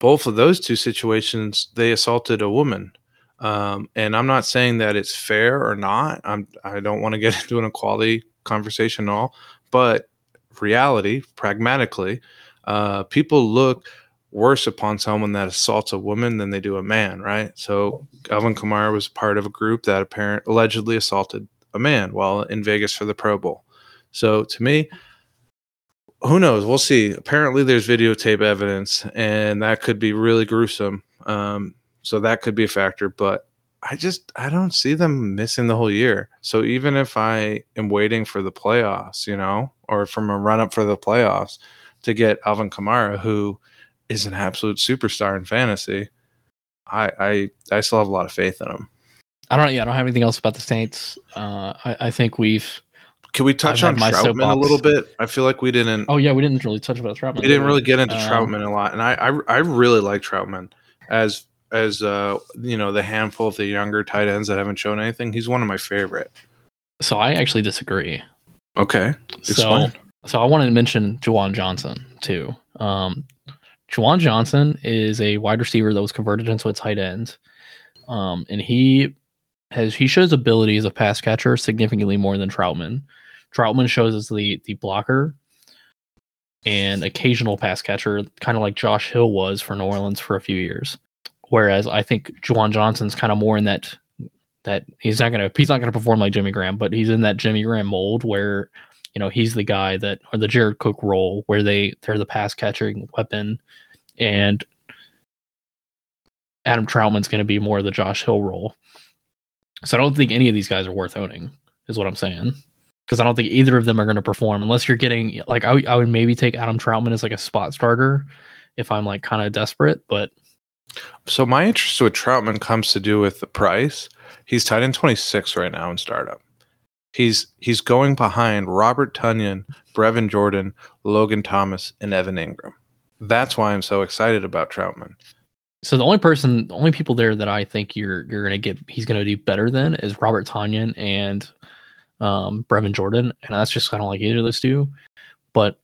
Both of those two situations, they assaulted a woman. Um, and I'm not saying that it's fair or not. I'm I don't want to get into an equality conversation at all, but reality, pragmatically, uh, people look worse upon someone that assaults a woman than they do a man, right? So Alvin Kamara was part of a group that apparent allegedly assaulted a man while in Vegas for the Pro Bowl. So to me, who knows? We'll see. Apparently, there's videotape evidence, and that could be really gruesome. Um, so that could be a factor, but I just I don't see them missing the whole year. So even if I am waiting for the playoffs, you know, or from a run up for the playoffs to get Alvin Kamara, who is an absolute superstar in fantasy, I I I still have a lot of faith in him. I don't. Yeah, I don't have anything else about the Saints. Uh, I, I think we've. Can we touch I've on my Trautman a little bit? I feel like we didn't. Oh yeah, we didn't really touch about Trautman. we didn't really get into Um, Trautman a lot, and I, I I really like Trautman as as uh you know the handful of the younger tight ends that haven't shown anything. He's one of my favorite. So I actually disagree. Okay, So, Explain. so I wanted to mention Juwan Johnson too. Um, Juwan Johnson is a wide receiver that was converted into a tight end, um, and he has he shows ability as a pass catcher significantly more than Trautman. Trautman shows as the the blocker and occasional pass catcher, kind of like Josh Hill was for New Orleans for a few years. Whereas I think Juwan Johnson's kind of more in that that he's not gonna he's not gonna perform like Jimmy Graham, but he's in that Jimmy Graham mold where you know he's the guy that or the Jared Cook role where they they're the pass catching weapon, and Adam Trautman's to be more of the Josh Hill role. So I don't think any of these guys are worth owning, is what I'm saying. Because I don't think either of them are going to perform unless you're getting like I, I would maybe take Adam Trautman as like a spot starter if I'm like kind of desperate. But So my interest with Trautman comes to do with the price. He's tied in 26 right now in startup. He's he's going behind Robert Tonyan, Brevin Jordan, Logan Thomas, and Evan Engram. That's why I'm so excited about Trautman. so the only person, the only people there that I think you're you're to get, he's to do better than is Robert Tonyan and um, Brevin Jordan, and that's just kind of like either of those two. But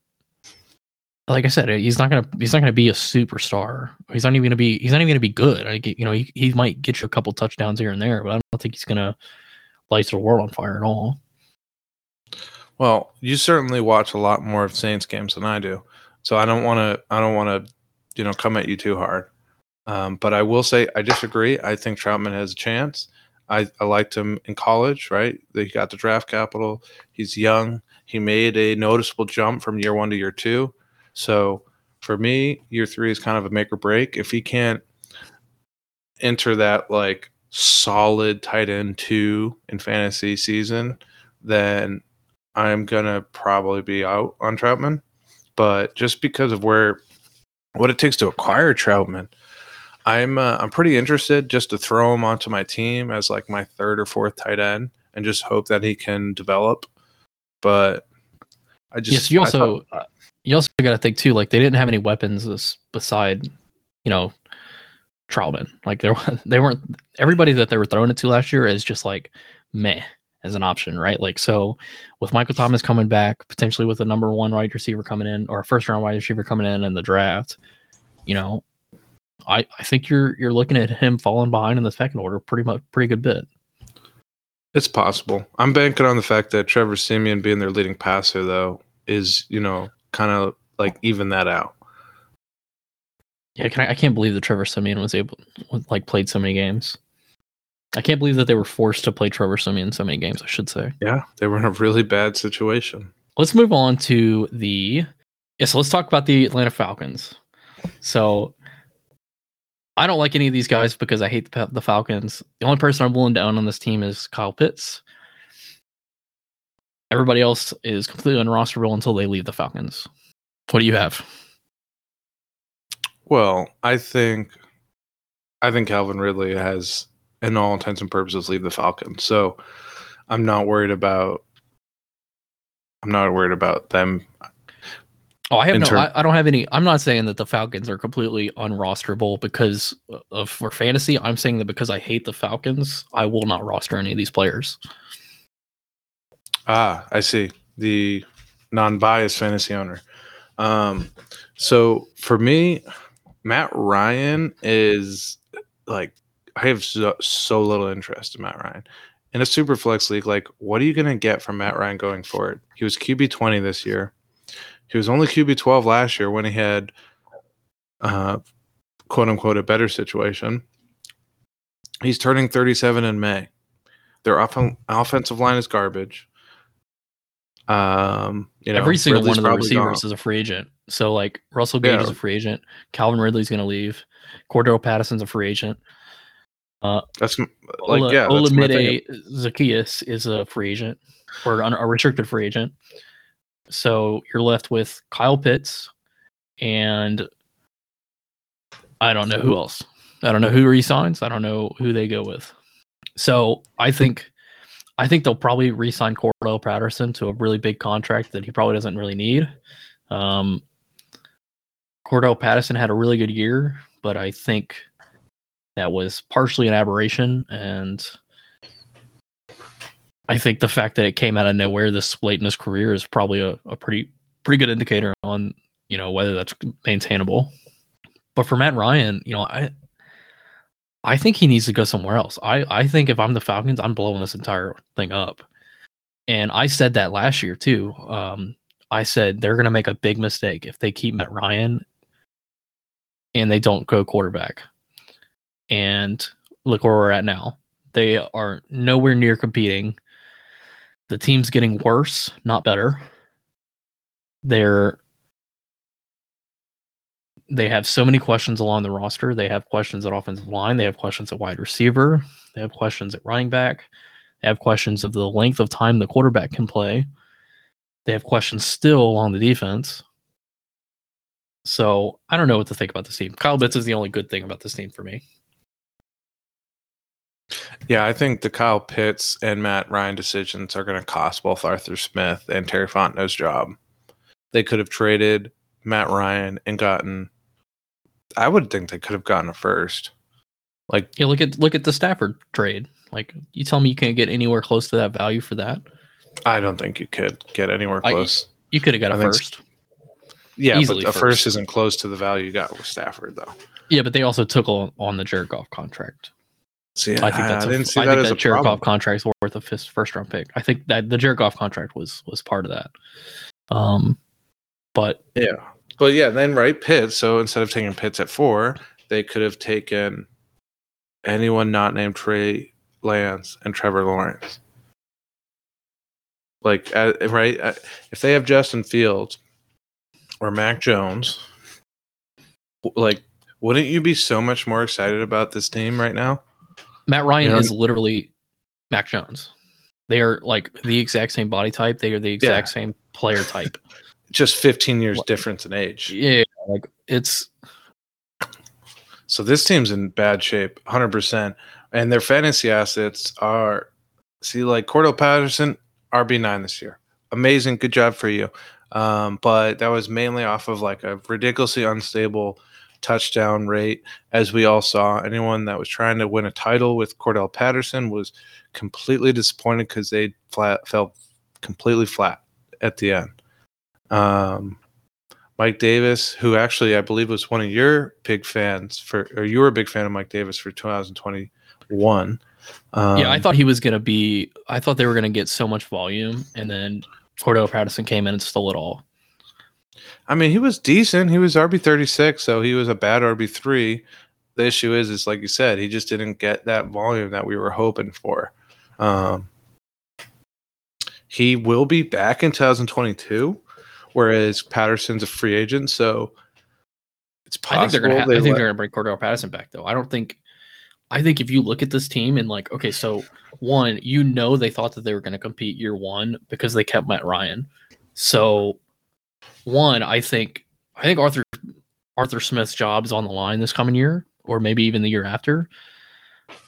like I said, he's not gonna he's not gonna be a superstar. He's not even gonna be he's not even gonna be good. You know he, he might get you a couple touchdowns here and there, but I don't think he's gonna light the world on fire at all. Well, you certainly watch a lot more of Saints games than I do, so I don't want to. I don't want to, you know, come at you too hard. Um, but I will say I disagree. I think Trautman has a chance. I, I liked him in college, right? He got the draft capital. He's young. He made a noticeable jump from year one to year two. So for me, year three is kind of a make or break. If he can't enter that like solid tight end two in fantasy season, then I'm gonna probably be out on Trautman. But just because of where what it takes to acquire Trautman, I'm uh, I'm pretty interested just to throw him onto my team as like my third or fourth tight end and just hope that he can develop. But I just yes, you I also thought- uh, you also got to think too. Like they didn't have any weapons beside, you know, Trautman. Like there, they weren't. Everybody that they were throwing it to last year is just like meh as an option, right? Like so, with Michael Thomas coming back, potentially with a number one wide receiver coming in or a first round wide receiver coming in in the draft, you know, I I think you're you're looking at him falling behind in the second order pretty much pretty good bit. It's possible. I'm banking on the fact that Trevor Siemian being their leading passer, though, is you know kind of like even that out. Yeah, can I, I can't believe that Trevor Siemian was able like played so many games. I can't believe that they were forced to play Trevor Siemian so many games. I should say. Yeah, they were in a really bad situation. Let's move on to the yeah. So let's talk about the Atlanta Falcons. So I don't like any of these guys because I hate the, the Falcons. The only person I'm willing to own on this team is Kyle Pitts. Everybody else is completely unrosterable until they leave the Falcons. What do you have? Well, I think I think Calvin Ridley has, in all intents and purposes, leave the Falcons. So I'm not worried about. I'm not worried about them. Oh, I have no. term- I, I don't have any. I'm not saying that the Falcons are completely unrosterable because uh, of for fantasy. I'm saying that because I hate the Falcons, I will not roster any of these players. Ah, I see the non-biased fantasy owner. Um, so for me, Matt Ryan is like I have so, so little interest in Matt Ryan in a super flex league. Like, what are you going to get from Matt Ryan going forward? He was QB twenty this year. He was only QB twelve last year when he had, uh, quote unquote, a better situation. He's turning thirty seven in May. Their offen- offensive line is garbage. Um, you know, Every single Ridley's one of the receivers gone. is a free agent. So like Russell Gage Yeah. is a free agent. Calvin Ridley's going to leave. Cordarrelle Patterson's a free agent. That's like Ola, yeah, that's. Olamide Zaccheaus is a free agent or un- a restricted free agent. So you're left with Kyle Pitts and I don't know who else. I don't know who resigns. I don't know who they go with. So I think I think they'll probably re-sign Cordarrelle Patterson to a really big contract that he probably doesn't really need. Um, Cordarrelle Patterson had a really good year, but I think that was partially an aberration, and I think the fact that it came out of nowhere this late in his career is probably a, a pretty pretty good indicator on you know whether that's maintainable. But for Matt Ryan, you know, I I think he needs to go somewhere else. I I think if I'm the Falcons, I'm blowing this entire thing up. And I said that last year too. Um, I said they're going to make a big mistake if they keep Matt Ryan and they don't go quarterback. And look where we're at now. They are nowhere near competing. The team's getting worse, not better. They're they have so many questions along the roster. They have questions at offensive line. They have questions at wide receiver. They have questions at running back. They have questions of the length of time the quarterback can play. They have questions still along the defense. So I don't know what to think about this team. Kyle Pitts is the only good thing about this team for me. Yeah, I think the Kyle Pitts and Matt Ryan decisions are going to cost both Arthur Smith and Terry Fontenot's job. They could have traded Matt Ryan and gotten. I would think they could have gotten a first. Like, Yeah, look at look at the Stafford trade. Like you tell me you can't get anywhere close to that value for that. I don't think you could get anywhere I- close. You could have got I first. yeah, easily but a first. first. isn't close to the value you got with Stafford, though. Yeah, but they also took on, on the Jared Goff contract. See, I think that's I a- didn't see I that think as that Jared problem. Goff contract's worth a fist, first round pick. I think that the Jared Goff contract was was part of that. Um, but Yeah. But yeah, then right, Pitts. So instead of taking Pitts at four, they could have taken anyone not named Trey Lance and Trevor Lawrence. Like, uh, right? Uh, if they have Justin Fields or Mac Jones, like, wouldn't you be so much more excited about this team right now? Matt Ryan You know- is literally Mac Jones. They are like the exact same body type. They are the exact same player type. Just 15 years What- difference in age. yeah, like it's So this team's in bad shape, 100%. And their fantasy assets are, see, like Cordarrelle Patterson, RB9 this year. Amazing. Good job for you. Um, but that was mainly off of like a ridiculously unstable touchdown rate. As we all saw, anyone that was trying to win a title with Cordarrelle Patterson was completely disappointed because they flat, fell completely flat at the end. Um, Mike Davis, who actually I believe was one of your big fans for, or you were a big fan of Mike Davis for 2021. Um, yeah. I thought he was gonna be. I thought they were gonna get so much volume, and then Cordarrelle Patterson came in and stole it all. I mean, he was decent. He was RB 36, so he was a bad RB three. The issue is, is like you said, he just didn't get that volume that we were hoping for. Um, he will be back in 2022, whereas Patterson's a free agent, so it's possible I think they're gonna. Ha- they I think let- they're gonna bring Cordarrelle Patterson back, though. I don't think. I think if you look at this team and like, okay, so one, you know, they thought that they were going to compete year one because they kept Matt Ryan. So, one, I think, I think Arthur Arthur Smith's job is on the line this coming year, or maybe even the year after.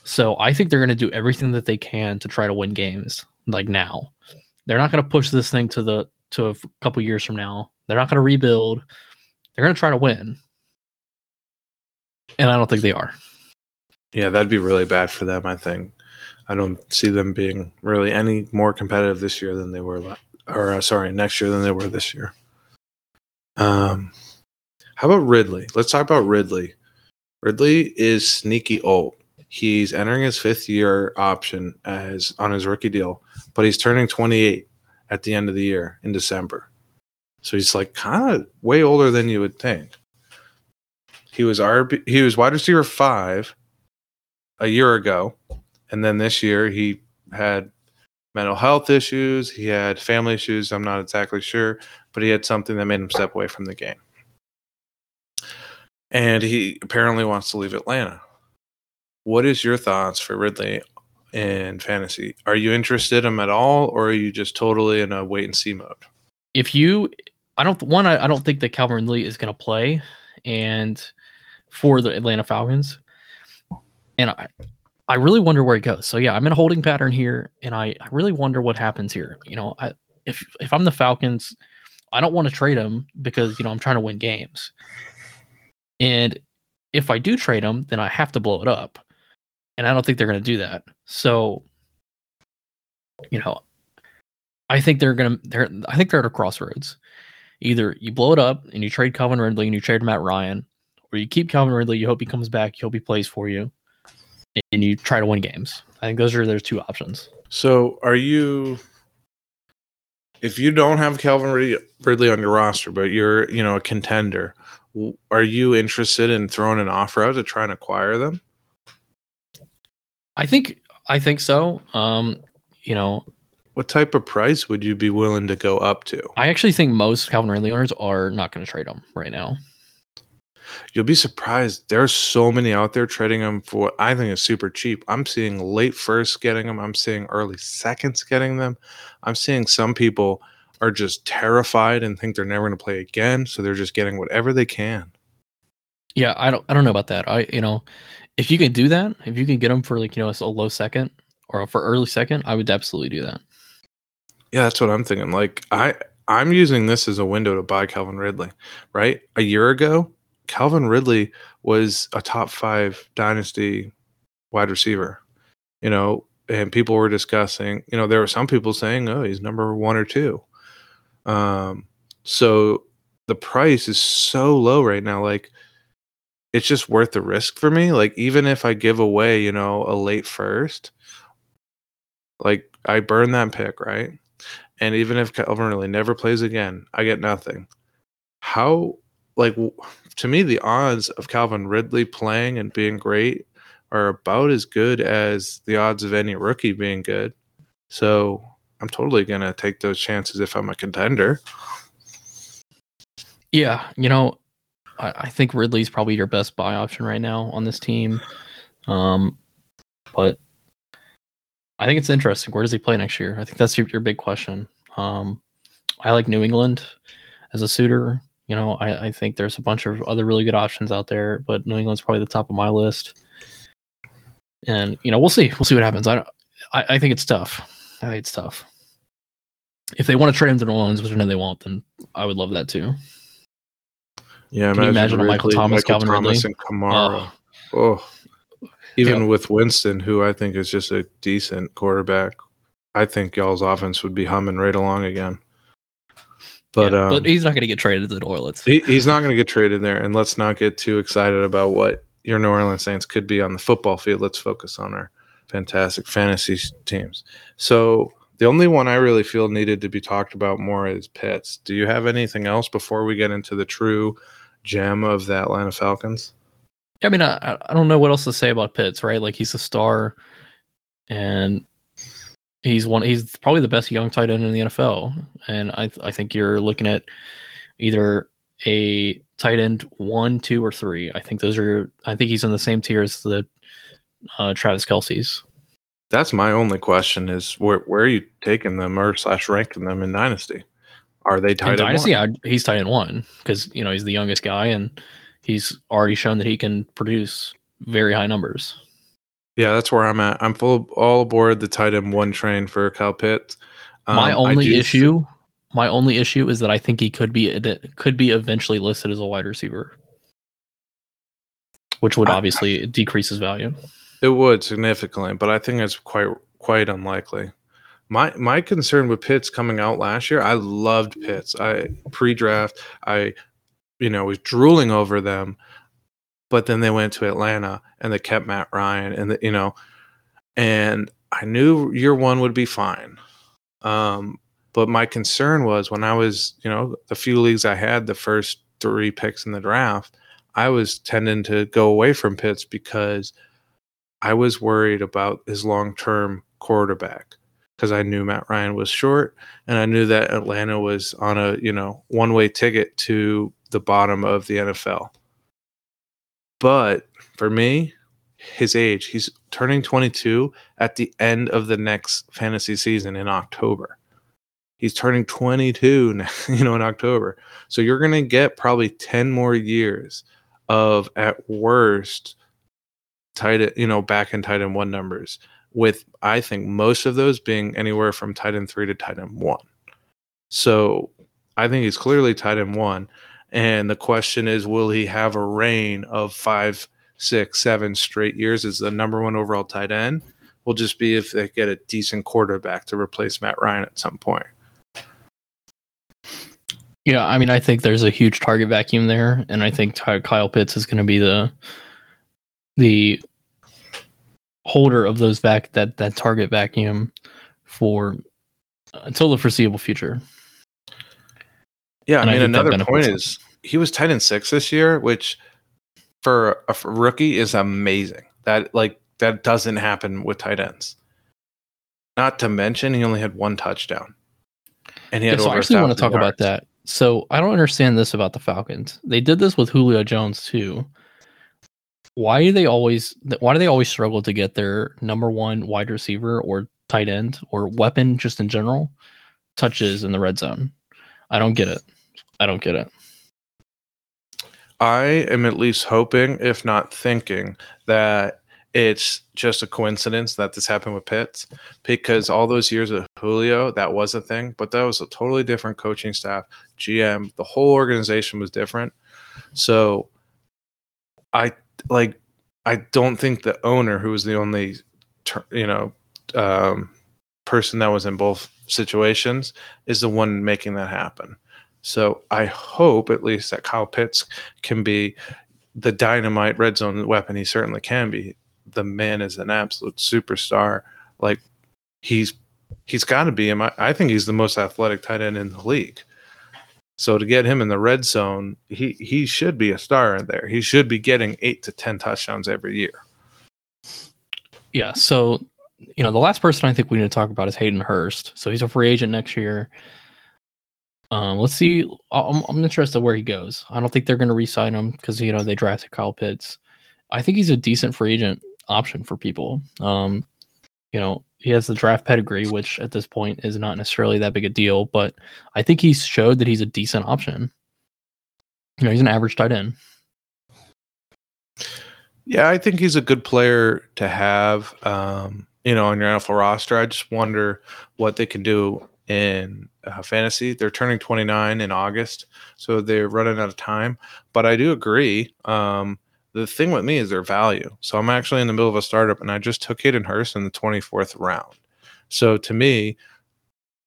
So, I think they're going to do everything that they can to try to win games like now. They're not going to push this thing to the to a couple years from now. They're not going to rebuild. They're going to try to win. And I don't think they are. Yeah, that'd be really bad for them. I think. I don't see them being really any more competitive this year than they were, la- or uh, sorry, next year than they were this year. Um, how about Ridley? Let's talk about Ridley. Ridley is sneaky old. He's entering his fifth year option as on his rookie deal, but he's turning 28 at the end of the year in December. So he's like kind of way older than you would think. He was RB, he was wide receiver five a year ago, and then this year he had mental health issues. He had family issues. I'm not exactly sure, but he had something that made him step away from the game. And he apparently wants to leave Atlanta. What is your thoughts for Ridley in fantasy? Are you interested in him at all, or are you just totally in a wait and see mode? if you I don't one I, I don't think that Calvin Lee is going to play and for the Atlanta Falcons and I I really wonder where he goes. So yeah, I'm in a holding pattern here and I, I really wonder what happens here. You know, I if if I'm the Falcons, I don't want to trade him because you know I'm trying to win games. And if I do trade him, then I have to blow it up. And I don't think they're going to do that. So you know, I think they're gonna they're I think they're at a crossroads. Either you blow it up and you trade Calvin Ridley and you trade Matt Ryan, or you keep Calvin Ridley, you hope he comes back, you hope he plays for you, and you try to win games. I think those are there's two options. So, are you if you don't have Calvin Ridley on your roster, but you're you know a contender, are you interested in throwing an offer out to try and acquire them? I think I think so. Um, you know, What type of price would you be willing to go up to? I actually think most Calvin Ridley owners are not going to trade him right now. You'll be surprised. There's so many out there trading them for what I think is super cheap. I'm seeing late first getting them. I'm seeing early seconds getting them. I'm seeing some people are just terrified and think they're never going to play again, so they're just getting whatever they can. Yeah, I don't I don't know about that. I you know, if you can do that, if you can get them for like you know a low second or for early second, I would absolutely do that. Yeah, that's what I'm thinking. Like I I'm using this as a window to buy Calvin Ridley, right? A year ago, Calvin Ridley was a top 5 dynasty wide receiver. You know, and people were discussing, you know, there were some people saying, "Oh, he's number 1 or 2." Um so the price is so low right now like it's just worth the risk for me. Like even if I give away, you know, a late first, like I burn that pick, right? And even if Calvin Ridley never plays again, I get nothing. How like to me the odds of Calvin Ridley playing and being great are about as good as the odds of any rookie being good. So I'm totally gonna take those chances if I'm a contender. Yeah, you know, I, I think Ridley's probably your best buy option right now on this team. Um, but I think it's interesting. Where does he play next year? I think that's your, your big question. Um, I like New England as a suitor. You know, I, I think there's a bunch of other really good options out there, but New England's probably the top of my list. And you know, we'll see. We'll see what happens. I I, I think it's tough. I think it's tough. If they want to trade him to New Orleans, which I know they won't, then I would love that too. Yeah, Can you imagine a Michael Thomas, Calvin Thomas Ridley? and Kamara. Oh, even Yeah. with Winston, who I think is just a decent quarterback, I think y'all's offense would be humming right along again. But Yeah, um, but he's not going to get traded to the Oilers. he, he's not going to get traded there. And let's not get too excited about what your New Orleans Saints could be on the football field. Let's focus on our fantastic fantasy teams. So the only one I really feel needed to be talked about more is Pitts. Do you have anything else before we get into the true gem of the Atlanta Falcons? I mean, I, I- don't know what else to say about Pitts, right? Like he's a star, and he's one. He's probably the best young tight end in the NFL, and I I think you're looking at either a tight end one, two, or three. I think those are. I think he's in the same tier as the uh, Travis Kelce's. That's my only question: is where where are you taking them or slash ranking them in Dynasty? Are they tied In? Dynasty, one? I, he's tight in one because you know he's the youngest guy, and he's already shown that he can produce very high numbers. Yeah, that's where I'm at. I'm full all aboard the tight end one train for Cal Pitts. my Um, I only do issue, my only issue is that I think he could be could be eventually listed as a wide receiver, which would I- obviously decrease his value. It would significantly, but I think it's quite quite unlikely. My my concern with Pitts coming out last year, I loved Pitts. I pre-draft, I you know was drooling over them, but then they went to Atlanta and they kept Matt Ryan, and the, you know, and I knew year one would be fine. Um, but my concern was when I was, you know, the few leagues I had, the first three picks in the draft, I was tending to go away from Pitts because I was worried about his long term quarterback because I knew Matt Ryan was short and I knew that Atlanta was on a, you know, one way ticket to the bottom of the NFL. But for me, his age, he's turning 22 at the end of the next fantasy season in October. He's turning 22, now, you know, in October. So you're going to get probably 10 more years of at worst tight, you know, back and tight end one numbers, with I think most of those being anywhere from tight end three to tight end one. So I think he's clearly tight end one. And the question is, will he have a reign of five, six, seven straight years as the number one overall tight end? Will just be if they get a decent quarterback to replace Matt Ryan at some point. Yeah, I mean, I think there's a huge target vacuum there, and I think Kyle Pitts is going to be the the holder of those vac that that target vacuum for uh, until the foreseeable future. Yeah, And I I mean, that another point is he was tight end six this year, which for a f- rookie is amazing. That like that doesn't happen with tight ends. Not to mention, he only had one touchdown, and he Yeah, had so I actually want to 1,000 talk about that. So I don't understand this about the Falcons. They did this with Julio Jones too. Why do they always why do they always struggle to get their number one wide receiver or tight end or weapon just in general touches in the red zone? I don't get it. I don't get it. I am at least hoping, if not thinking, that it's just a coincidence that this happened with Pitts because all those years of Julio, that was a thing, but that was a totally different coaching staff, GM, the whole organization was different. So I like, I don't think the owner, who was the only, you know, um, person that was in both situations, is the one making that happen. So I hope at least that Kyle Pitts can be the dynamite red zone weapon. He certainly can be. The man is an absolute superstar. Like he's he's got to be. I, I think he's the most athletic tight end in the league. So to get him in the red zone, he he should be a star in there. He should be getting eight to ten touchdowns every year. Yeah. So you know, the last person I think we need to talk about is Hayden Hurst. So he's a free agent next year. Um, let's see. I'm, I'm interested where he goes. I don't think they're going to re-sign him because you know they drafted Kyle Pitts. I think he's a decent free agent option for people. Um, you know, he has the draft pedigree, which at this point is not necessarily that big a deal, but I think he's showed that he's a decent option. You know, he's an average tight end. Yeah, I think he's a good player to have. Um, you know, on your NFL roster. I just wonder what they can do in uh, fantasy. They're turning 29 in August, so they're running out of time. But I do agree. Um, the thing with me is their value. So I'm actually in the middle of a startup, and I just took Hayden Hurst in the 24th round. So to me,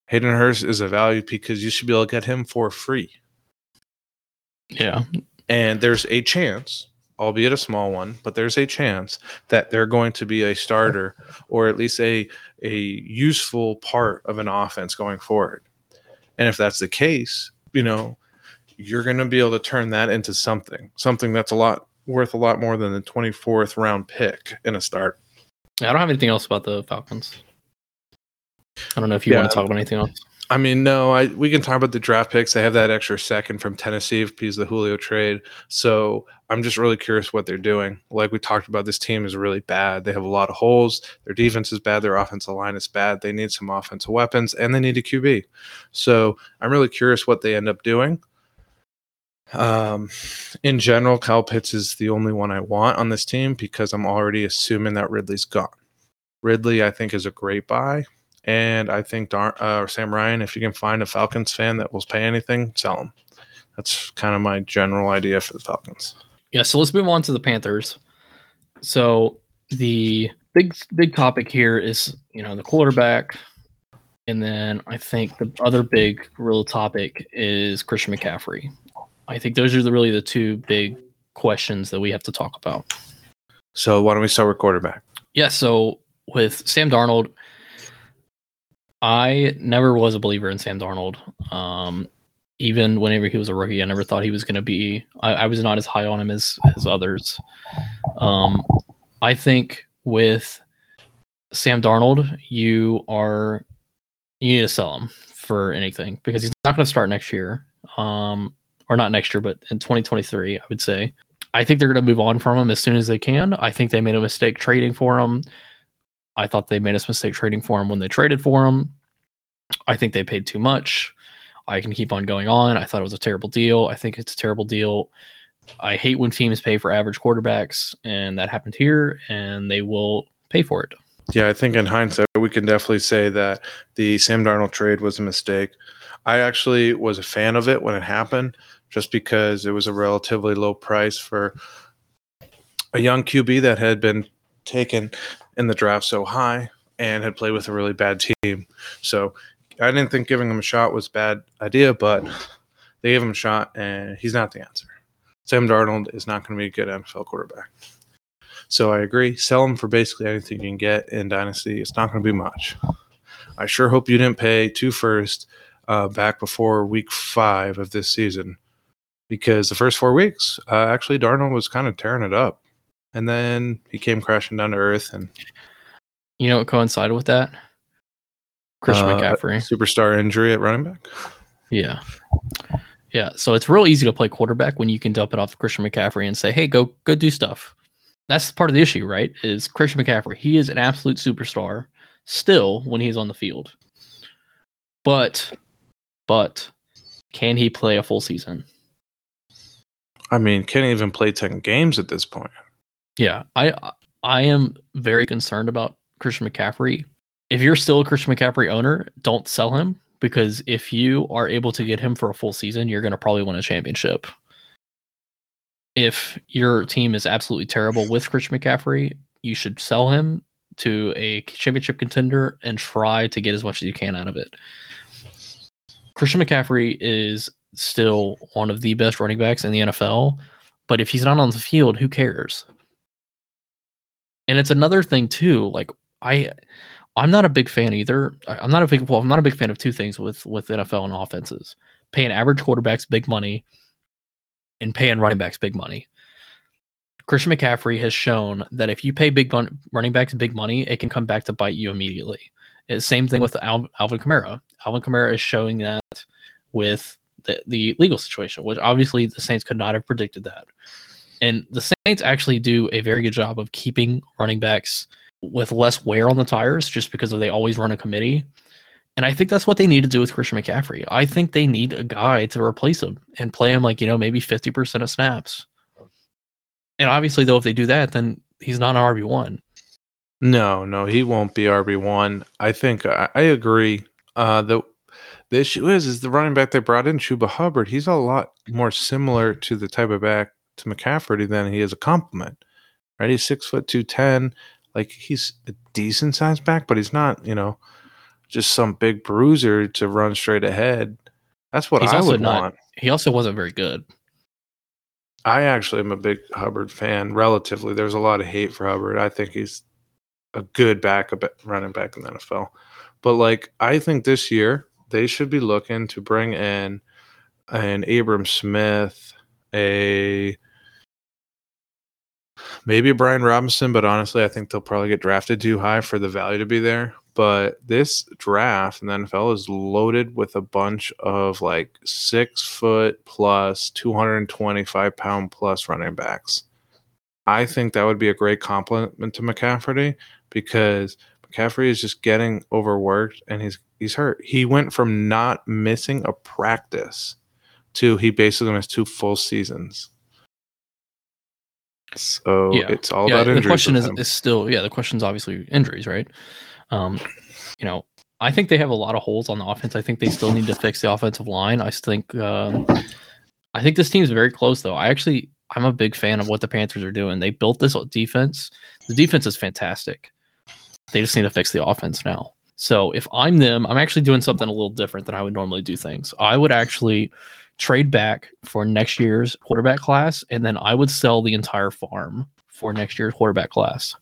Hayden Hurst is a value because you should be able to get him for free. Yeah. And there's a chance, albeit a small one, but there's a chance that they're going to be a starter or at least a a useful part of an offense going forward. And if that's the case, you know, you're going to be able to turn that into something, something that's a lot worth a lot more than the 24th round pick in a start. I don't have anything else about the Falcons. I don't know if you yeah. want to talk about anything else. I mean, no, I we can talk about the draft picks. They have that extra second from Tennessee because the Julio trade. So I'm just really curious what they're doing. Like we talked about, this team is really bad. They have a lot of holes. Their defense is bad. Their offensive line is bad. They need some offensive weapons and they need a QB. So I'm really curious what they end up doing. Um, in general, Kyle Pitts is the only one I want on this team because I'm already assuming that Ridley's gone. Ridley, I think, is a great buy. And I think Dar- uh, Sam Ryan, if you can find a Falcons fan that will pay anything, sell him. That's kind of my general idea for the Falcons. Yeah, so let's move on to the Panthers. So the big big topic here is you know the quarterback, and then I think the other big real topic is Christian McCaffrey. I think those are the, really the two big questions that we have to talk about. So why don't we start with quarterback? Yeah, so with Sam Darnold, I never was a believer in Sam Darnold. Um, even whenever he was a rookie, I never thought he was going to be. I, I, was not as high on him as as others. Um, I think with Sam Darnold, you are you need to sell him for anything because he's not going to start next year. Um, or not next year, but in 2023, I would say. I think they're going to move on from him as soon as they can. I think they made a mistake trading for him. I thought they made a mistake trading for him when they traded for him. I think they paid too much. I can keep on going on. I thought it was a terrible deal. I think it's a terrible deal. I hate when teams pay for average quarterbacks, and that happened here, and they will pay for it. Yeah, I think in hindsight, we can definitely say that the Sam Darnold trade was a mistake. I actually was a fan of it when it happened, just because it was a relatively low price for a young QB that had been taken in the draft so high and had played with a really bad team. So I didn't think giving him a shot was a bad idea, but they gave him a shot, and he's not the answer. Sam Darnold is not going to be a good NFL quarterback. So I agree. Sell him for basically anything you can get in Dynasty. It's not going to be much. I sure hope you didn't pay two first uh, back before week five of this season because the first four weeks, uh, actually, Darnold was kind of tearing it up. And then he came crashing down to earth. And you know what coincided with that? Christian uh, McCaffrey. Superstar injury at running back. Yeah. Yeah, so it's real easy to play quarterback when you can dump it off to Christian McCaffrey and say, "Hey, go go do stuff." That's part of the issue, right? Is Christian McCaffrey? He is an absolute superstar still when he's on the field. But but can he play a full season? I mean, can't even play 10 games at this point. Yeah, I I am very concerned about Christian McCaffrey. If you're still a Christian McCaffrey owner, don't sell him because if you are able to get him for a full season, you're going to probably win a championship. If your team is absolutely terrible with Christian McCaffrey, you should sell him to a championship contender and try to get as much as you can out of it. Christian McCaffrey is still one of the best running backs in the NFL, but if he's not on the field, who cares? And it's another thing too, like I I'm not a big fan either. I'm not a big well, I'm not a big fan of two things with with NFL and offenses. Paying average quarterbacks big money and paying running backs big money. Christian McCaffrey has shown that if you pay big bun- running backs big money, it can come back to bite you immediately. It's same thing with Al- Alvin Kamara. Alvin Kamara is showing that with the, the legal situation, which obviously the Saints could not have predicted that. And the Saints actually do a very good job of keeping running backs with less wear on the tires just because they always run a committee. And I think that's what they need to do with Christian McCaffrey. I think they need a guy to replace him and play him like, you know, maybe 50% of snaps. And obviously, though, if they do that, then he's not an RB1. No, no, he won't be RB1. I think I, I agree. Uh, the the issue is, is the running back they brought in, Chuba Hubbard. He's a lot more similar mm-hmm. to the type of back to McCafferty than he is a compliment. Right? He's six foot two ten. Like he's a decent sized back, but he's not, you know, just some big bruiser to run straight ahead. That's what He's I would not- want. He also wasn't very good. I actually am a big Hubbard fan. Relatively, there's a lot of hate for Hubbard. I think he's a good backup running back in the NFL. But like, I think this year they should be looking to bring in an Abram Smith, a maybe Brian Robinson. But honestly, I think they'll probably get drafted too high for the value to be there. But this draft in the NFL is loaded with a bunch of like six foot plus, 225 pound plus running backs. I think that would be a great compliment to McCafferty because McCaffrey is just getting overworked and he's he's hurt. He went from not missing a practice to he basically missed two full seasons. So Yeah. it's all yeah, about injuries. the question is, is still yeah the question is obviously injuries right um you know i think they have a lot of holes on the offense i think they still need to fix the offensive line i think um i think this team's very close though i actually i'm a big fan of what the panthers are doing they built this defense the defense is fantastic they just need to fix the offense now so if i'm them i'm actually doing something a little different than i would normally do things i would actually trade back for next year's quarterback class, and then I would sell the entire farm for next year's quarterback class.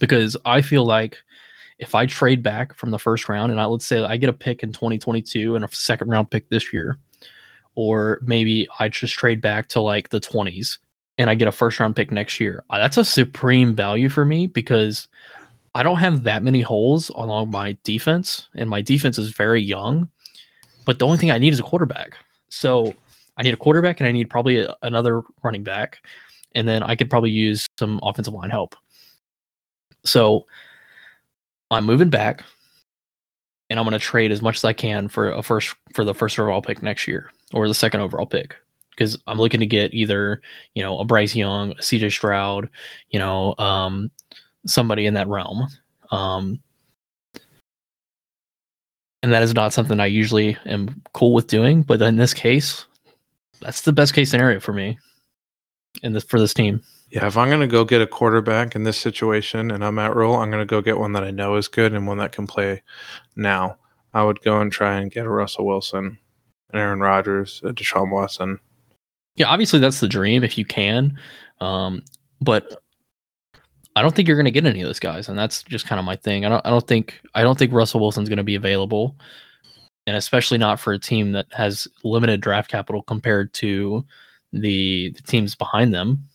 Because I feel like if I trade back from the first round and I let's say I get a pick in 2022 and a second round pick this year, or maybe I just trade back to like the 20s and I get a first round pick next year, that's a supreme value for me because I don't have that many holes along my defense, and my defense is very young. But the only thing I need is a quarterback. So I need a quarterback and I need probably a, another running back. And then I could probably use some offensive line help. So I'm moving back and I'm going to trade as much as I can for a first for the first overall pick next year or the second overall pick because I'm looking to get either, you know, a Bryce Young, a CJ Stroud, you know, um, somebody in that realm. Um, and that is not something I usually am cool with doing. But in this case, that's the best case scenario for me, in this for this team. Yeah, if I'm gonna go get a quarterback in this situation and I'm Matt Rhule, I'm gonna go get one that I know is good and one that can play now. I would go and try and get a Russell Wilson, an Aaron Rodgers, a Deshaun Watson. Yeah, obviously that's the dream if you can, um, but I don't think you're going to get any of those guys, and that's just kind of my thing. I don't, I don't think, I don't think Russell Wilson's going to be available, and especially not for a team that has limited draft capital compared to the, the teams behind them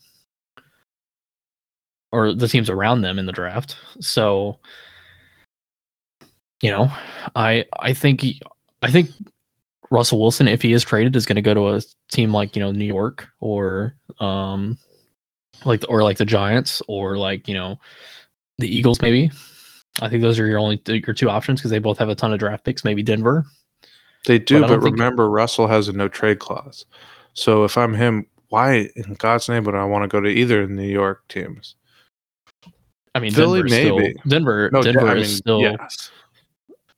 or the teams around them in the draft. So, you know, I, I think, I think Russell Wilson, if he is traded, is going to go to a team like you know New York or um, like or like the Giants or like you know the Eagles maybe. I think those are your only your two options because they both have a ton of draft picks. Maybe Denver. They do, But but, remember, Russell has a no trade clause. So if I'm him, why in God's name would I want to go to either of the New York teams? I mean, Philly, Denver's still, maybe. Denver. No, Denver I is still. yes.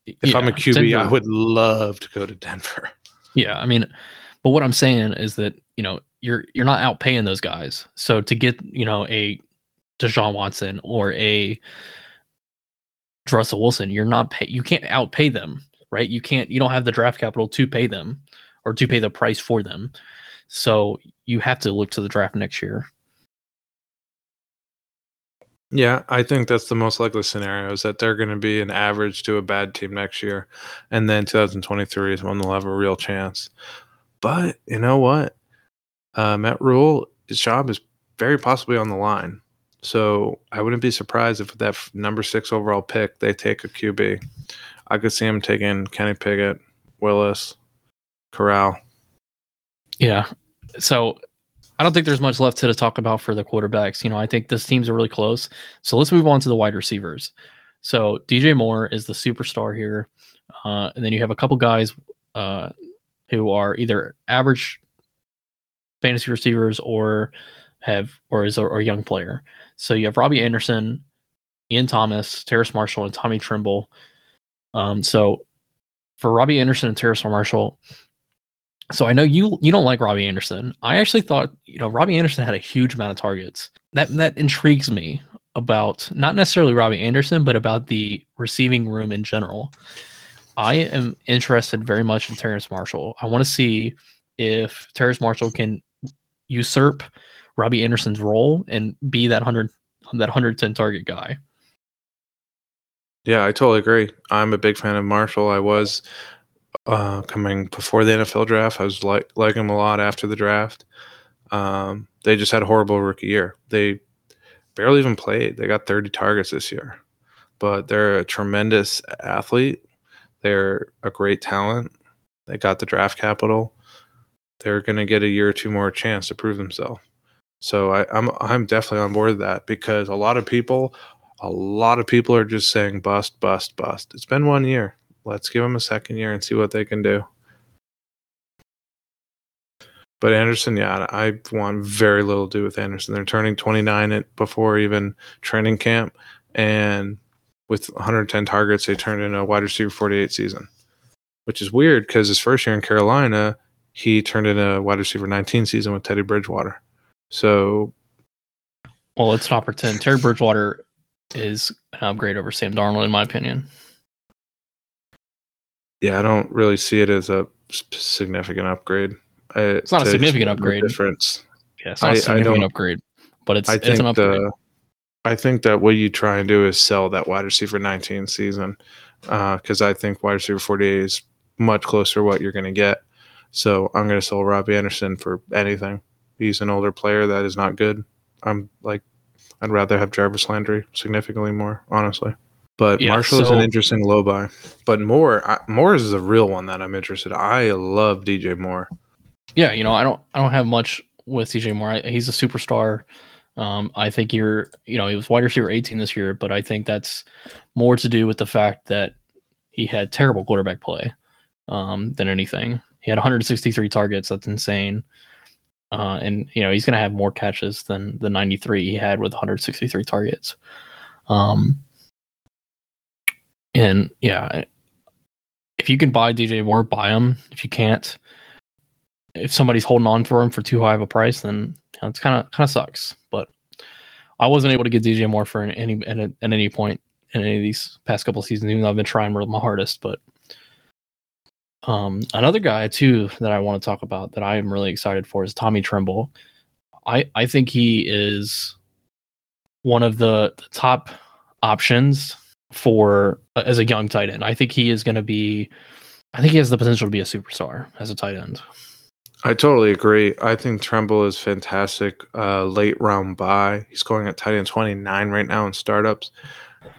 If I'm a yeah, QB, I would love to go to Denver. Yeah, I mean, but what I'm saying is that you know you're you're not outpaying those guys. So to get you know a Deshaun Watson or a Russell Wilson, you're not pay you can't outpay them, right? You can't you don't have the draft capital to pay them or to pay the price for them. So you have to look to the draft next year. Yeah, I think that's the most likely scenario is that they're going to be an average to a bad team next year. And then 2023 is when they'll have a real chance. But you know what? Uh, Matt Rhule, his job is very possibly on the line. So I wouldn't be surprised if that number six overall pick, they take a QB. I could see him taking Kenny Pickett, Willis, Corral. Yeah. So I don't think there's much left to talk about for the quarterbacks. You know, I think this teams are really close. So let's move on to the wide receivers. So DJ Moore is the superstar here. Uh, and then you have a couple guys uh, who are either average fantasy receivers or have or is a, or a young player. So you have Robbie Anderson, Ian Thomas, Terrace Marshall, and Tommy Tremble. Um, so for Robbie Anderson and Terrace Marshall, so I know you you don't like Robbie Anderson. I actually thought you know Robbie Anderson had a huge amount of targets. That that intrigues me about not necessarily Robbie Anderson, but about the receiving room in general. I am interested very much in Terrence Marshall. I want to see if Terrence Marshall can usurp Robbie Anderson's role and be that hundred that hundred ten target guy. Yeah, I totally agree. I'm a big fan of Marshall. I was uh, coming before the NFL draft. I was like like him a lot after the draft. Um, they just had a horrible rookie year. They barely even played. They got 30 targets this year, but they're a tremendous athlete. They're a great talent. They got the draft capital. They're going to get a year or two more chance to prove themselves. So I, I'm I'm definitely on board with that because a lot of people a lot of people are just saying bust, bust, bust. It's been one year. Let's give them a second year and see what they can do. But Anderson, yeah, I want very little to do with Anderson. They're turning 29 at, before even training camp, and with 110 targets, they turned in a wide receiver 48 season, which is weird because his first year in Carolina, he turned in a wide receiver 19 season with Teddy Bridgewater. So Well, let's not pretend Teddy Bridgewater is um, an upgrade over Sam Darnold, in my opinion. Yeah, I don't really see it as a significant upgrade. It's not a significant upgrade. Difference. Yeah, it's not I- I a significant upgrade, but it's I it's an upgrade. the, I think that what you try and do is sell that wide receiver 19 season, uh, because I think wide receiver 48 is much closer to what you're going to get. So I'm going to sell Robbie Anderson for anything. He's an older player that is not good. I'm like, I'd rather have Jarvis Landry significantly more, honestly. But Yeah, Marshall is an interesting low buy. But Moore, I, Moore is a real one that I'm interested. I love DJ Moore. yeah, you know, I don't I don't have much with DJ Moore. I, he's a superstar. Um, I think you're, you know, he was wide receiver 18 this year, but I think that's more to do with the fact that he had terrible quarterback play um, than anything. He had 163 targets. That's insane. Uh, and you know he's going to have more catches than the 93 he had with 163 targets. Um, and yeah, if you can buy DJ Moore, buy him. If you can't, if somebody's holding on for him for too high of a price, then you know, it's kind of kind of sucks. But I wasn't able to get DJ Moore for any at, at any point in any of these past couple seasons, even though I've been trying my hardest. But um, another guy too that I want to talk about that I am really excited for is Tommy Tremble. I I think he is one of the, the top options for uh, as a young tight end. I think he is going to be. I think he has the potential to be a superstar as a tight end. I totally agree. I think Tremble is fantastic. Uh, late round buy. He's going at tight end 29 right now in startups.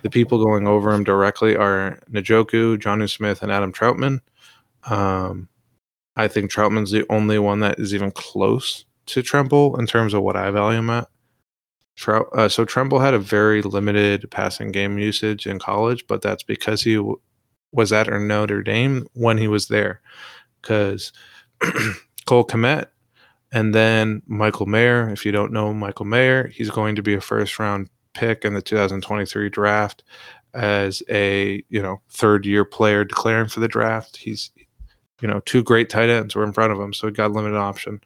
The people going over him directly are Njoku, Jonnu Smith, and Adam Trautman. Um, I think Trautman's the only one that is even close to Tremble in terms of what I value him at. Trout, uh, so Tremble had a very limited passing game usage in college, but that's because he w- was at Notre Dame when he was there. Because Cole Kmet and then Michael Mayer. If you don't know Michael Mayer, he's going to be a first round pick in the 2023 draft as a you know third year player declaring for the draft. He's you know two great tight ends were in front of him, so he got limited option.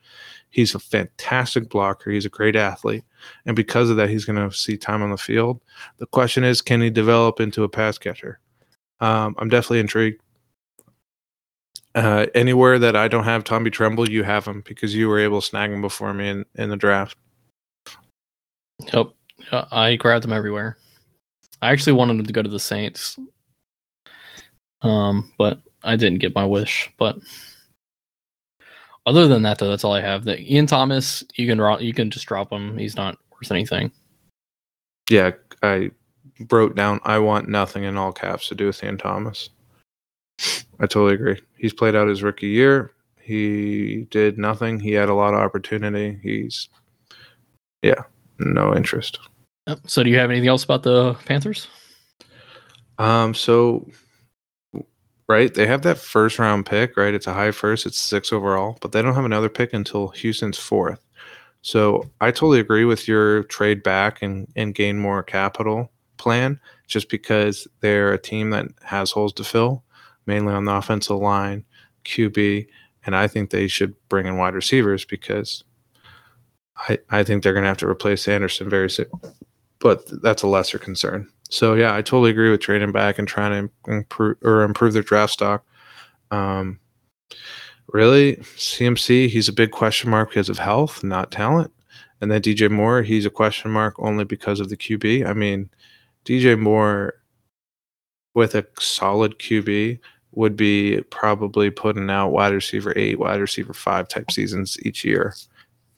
He's a fantastic blocker. He's a great athlete. And because of that, he's going to see time on the field. The question is, can he develop into a pass catcher? Um, I'm definitely intrigued. Uh, anywhere that I don't have Tommy Tremble, you have him because you were able to snag him before me in, in the draft. Yep. I grabbed him everywhere. I actually wanted him to go to the Saints. Um, but I didn't get my wish. But other than that, though, that's all I have. That Ian Thomas, you can you can just drop him. He's not worth anything. Yeah, I wrote down. I want nothing in all caps to do with Ian Thomas. I totally agree. He's played out his rookie year. He did nothing. He had a lot of opportunity. He's, yeah, no interest. So, do you have anything else about the Panthers? Um. So right? They have that first round pick, right? It's a high first, it's six overall, but they don't have another pick until Houston's fourth. So I totally agree with your trade back and, and gain more capital plan just because they're a team that has holes to fill, mainly on the offensive line, QB, and I think they should bring in wide receivers because I, I think they're going to have to replace Anderson very soon. But that's a lesser concern. So yeah, I totally agree with trading back and trying to improve or improve their draft stock. Um, really, CMC, he's a big question mark because of health, not talent. And then DJ Moore, he's a question mark only because of the QB. I mean, DJ Moore with a solid QB would be probably putting out wide receiver eight, wide receiver five type seasons each year.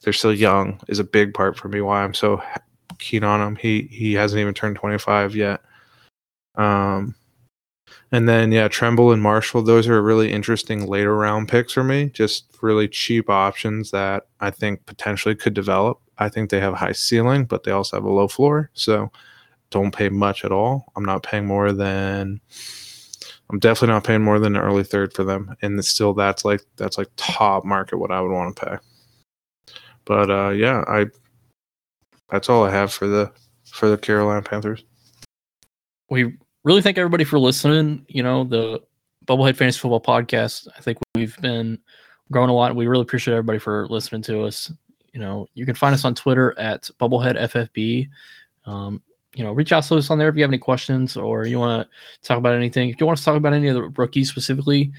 They're still young is a big part for me why I'm so keen on him. He he hasn't even turned 25 yet. Um, and then yeah, Tremble and Marshall. Those are really interesting later round picks for me. Just really cheap options that I think potentially could develop. I think they have a high ceiling, but they also have a low floor. So don't pay much at all. I'm not paying more than. I'm definitely not paying more than an early third for them, and still that's like that's like top market what I would want to pay. But uh, yeah, I that's all I have for the for the Carolina Panthers. We really thank everybody for listening. You know, the Bubblehead Fantasy Football Podcast. I think we've been growing a lot. We really appreciate everybody for listening to us. You know, you can find us on Twitter at Bubblehead FFB. Um, you know, reach out to us on there if you have any questions or you want to talk about anything. If you want to talk about any of the rookies specifically,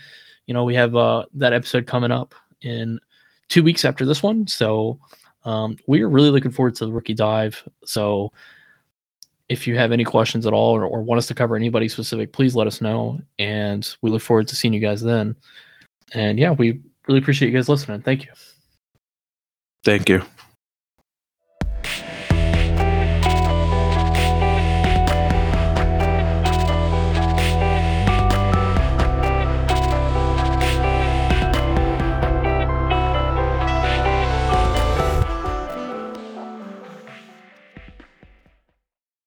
you know, we have uh, that episode coming up in two weeks after this one. So um, we are really looking forward to the rookie dive. So if you have any questions at all or, or, want us to cover anybody specific, please let us know. And we look forward to seeing you guys then. And yeah, we really appreciate you guys listening. Thank you. Thank you.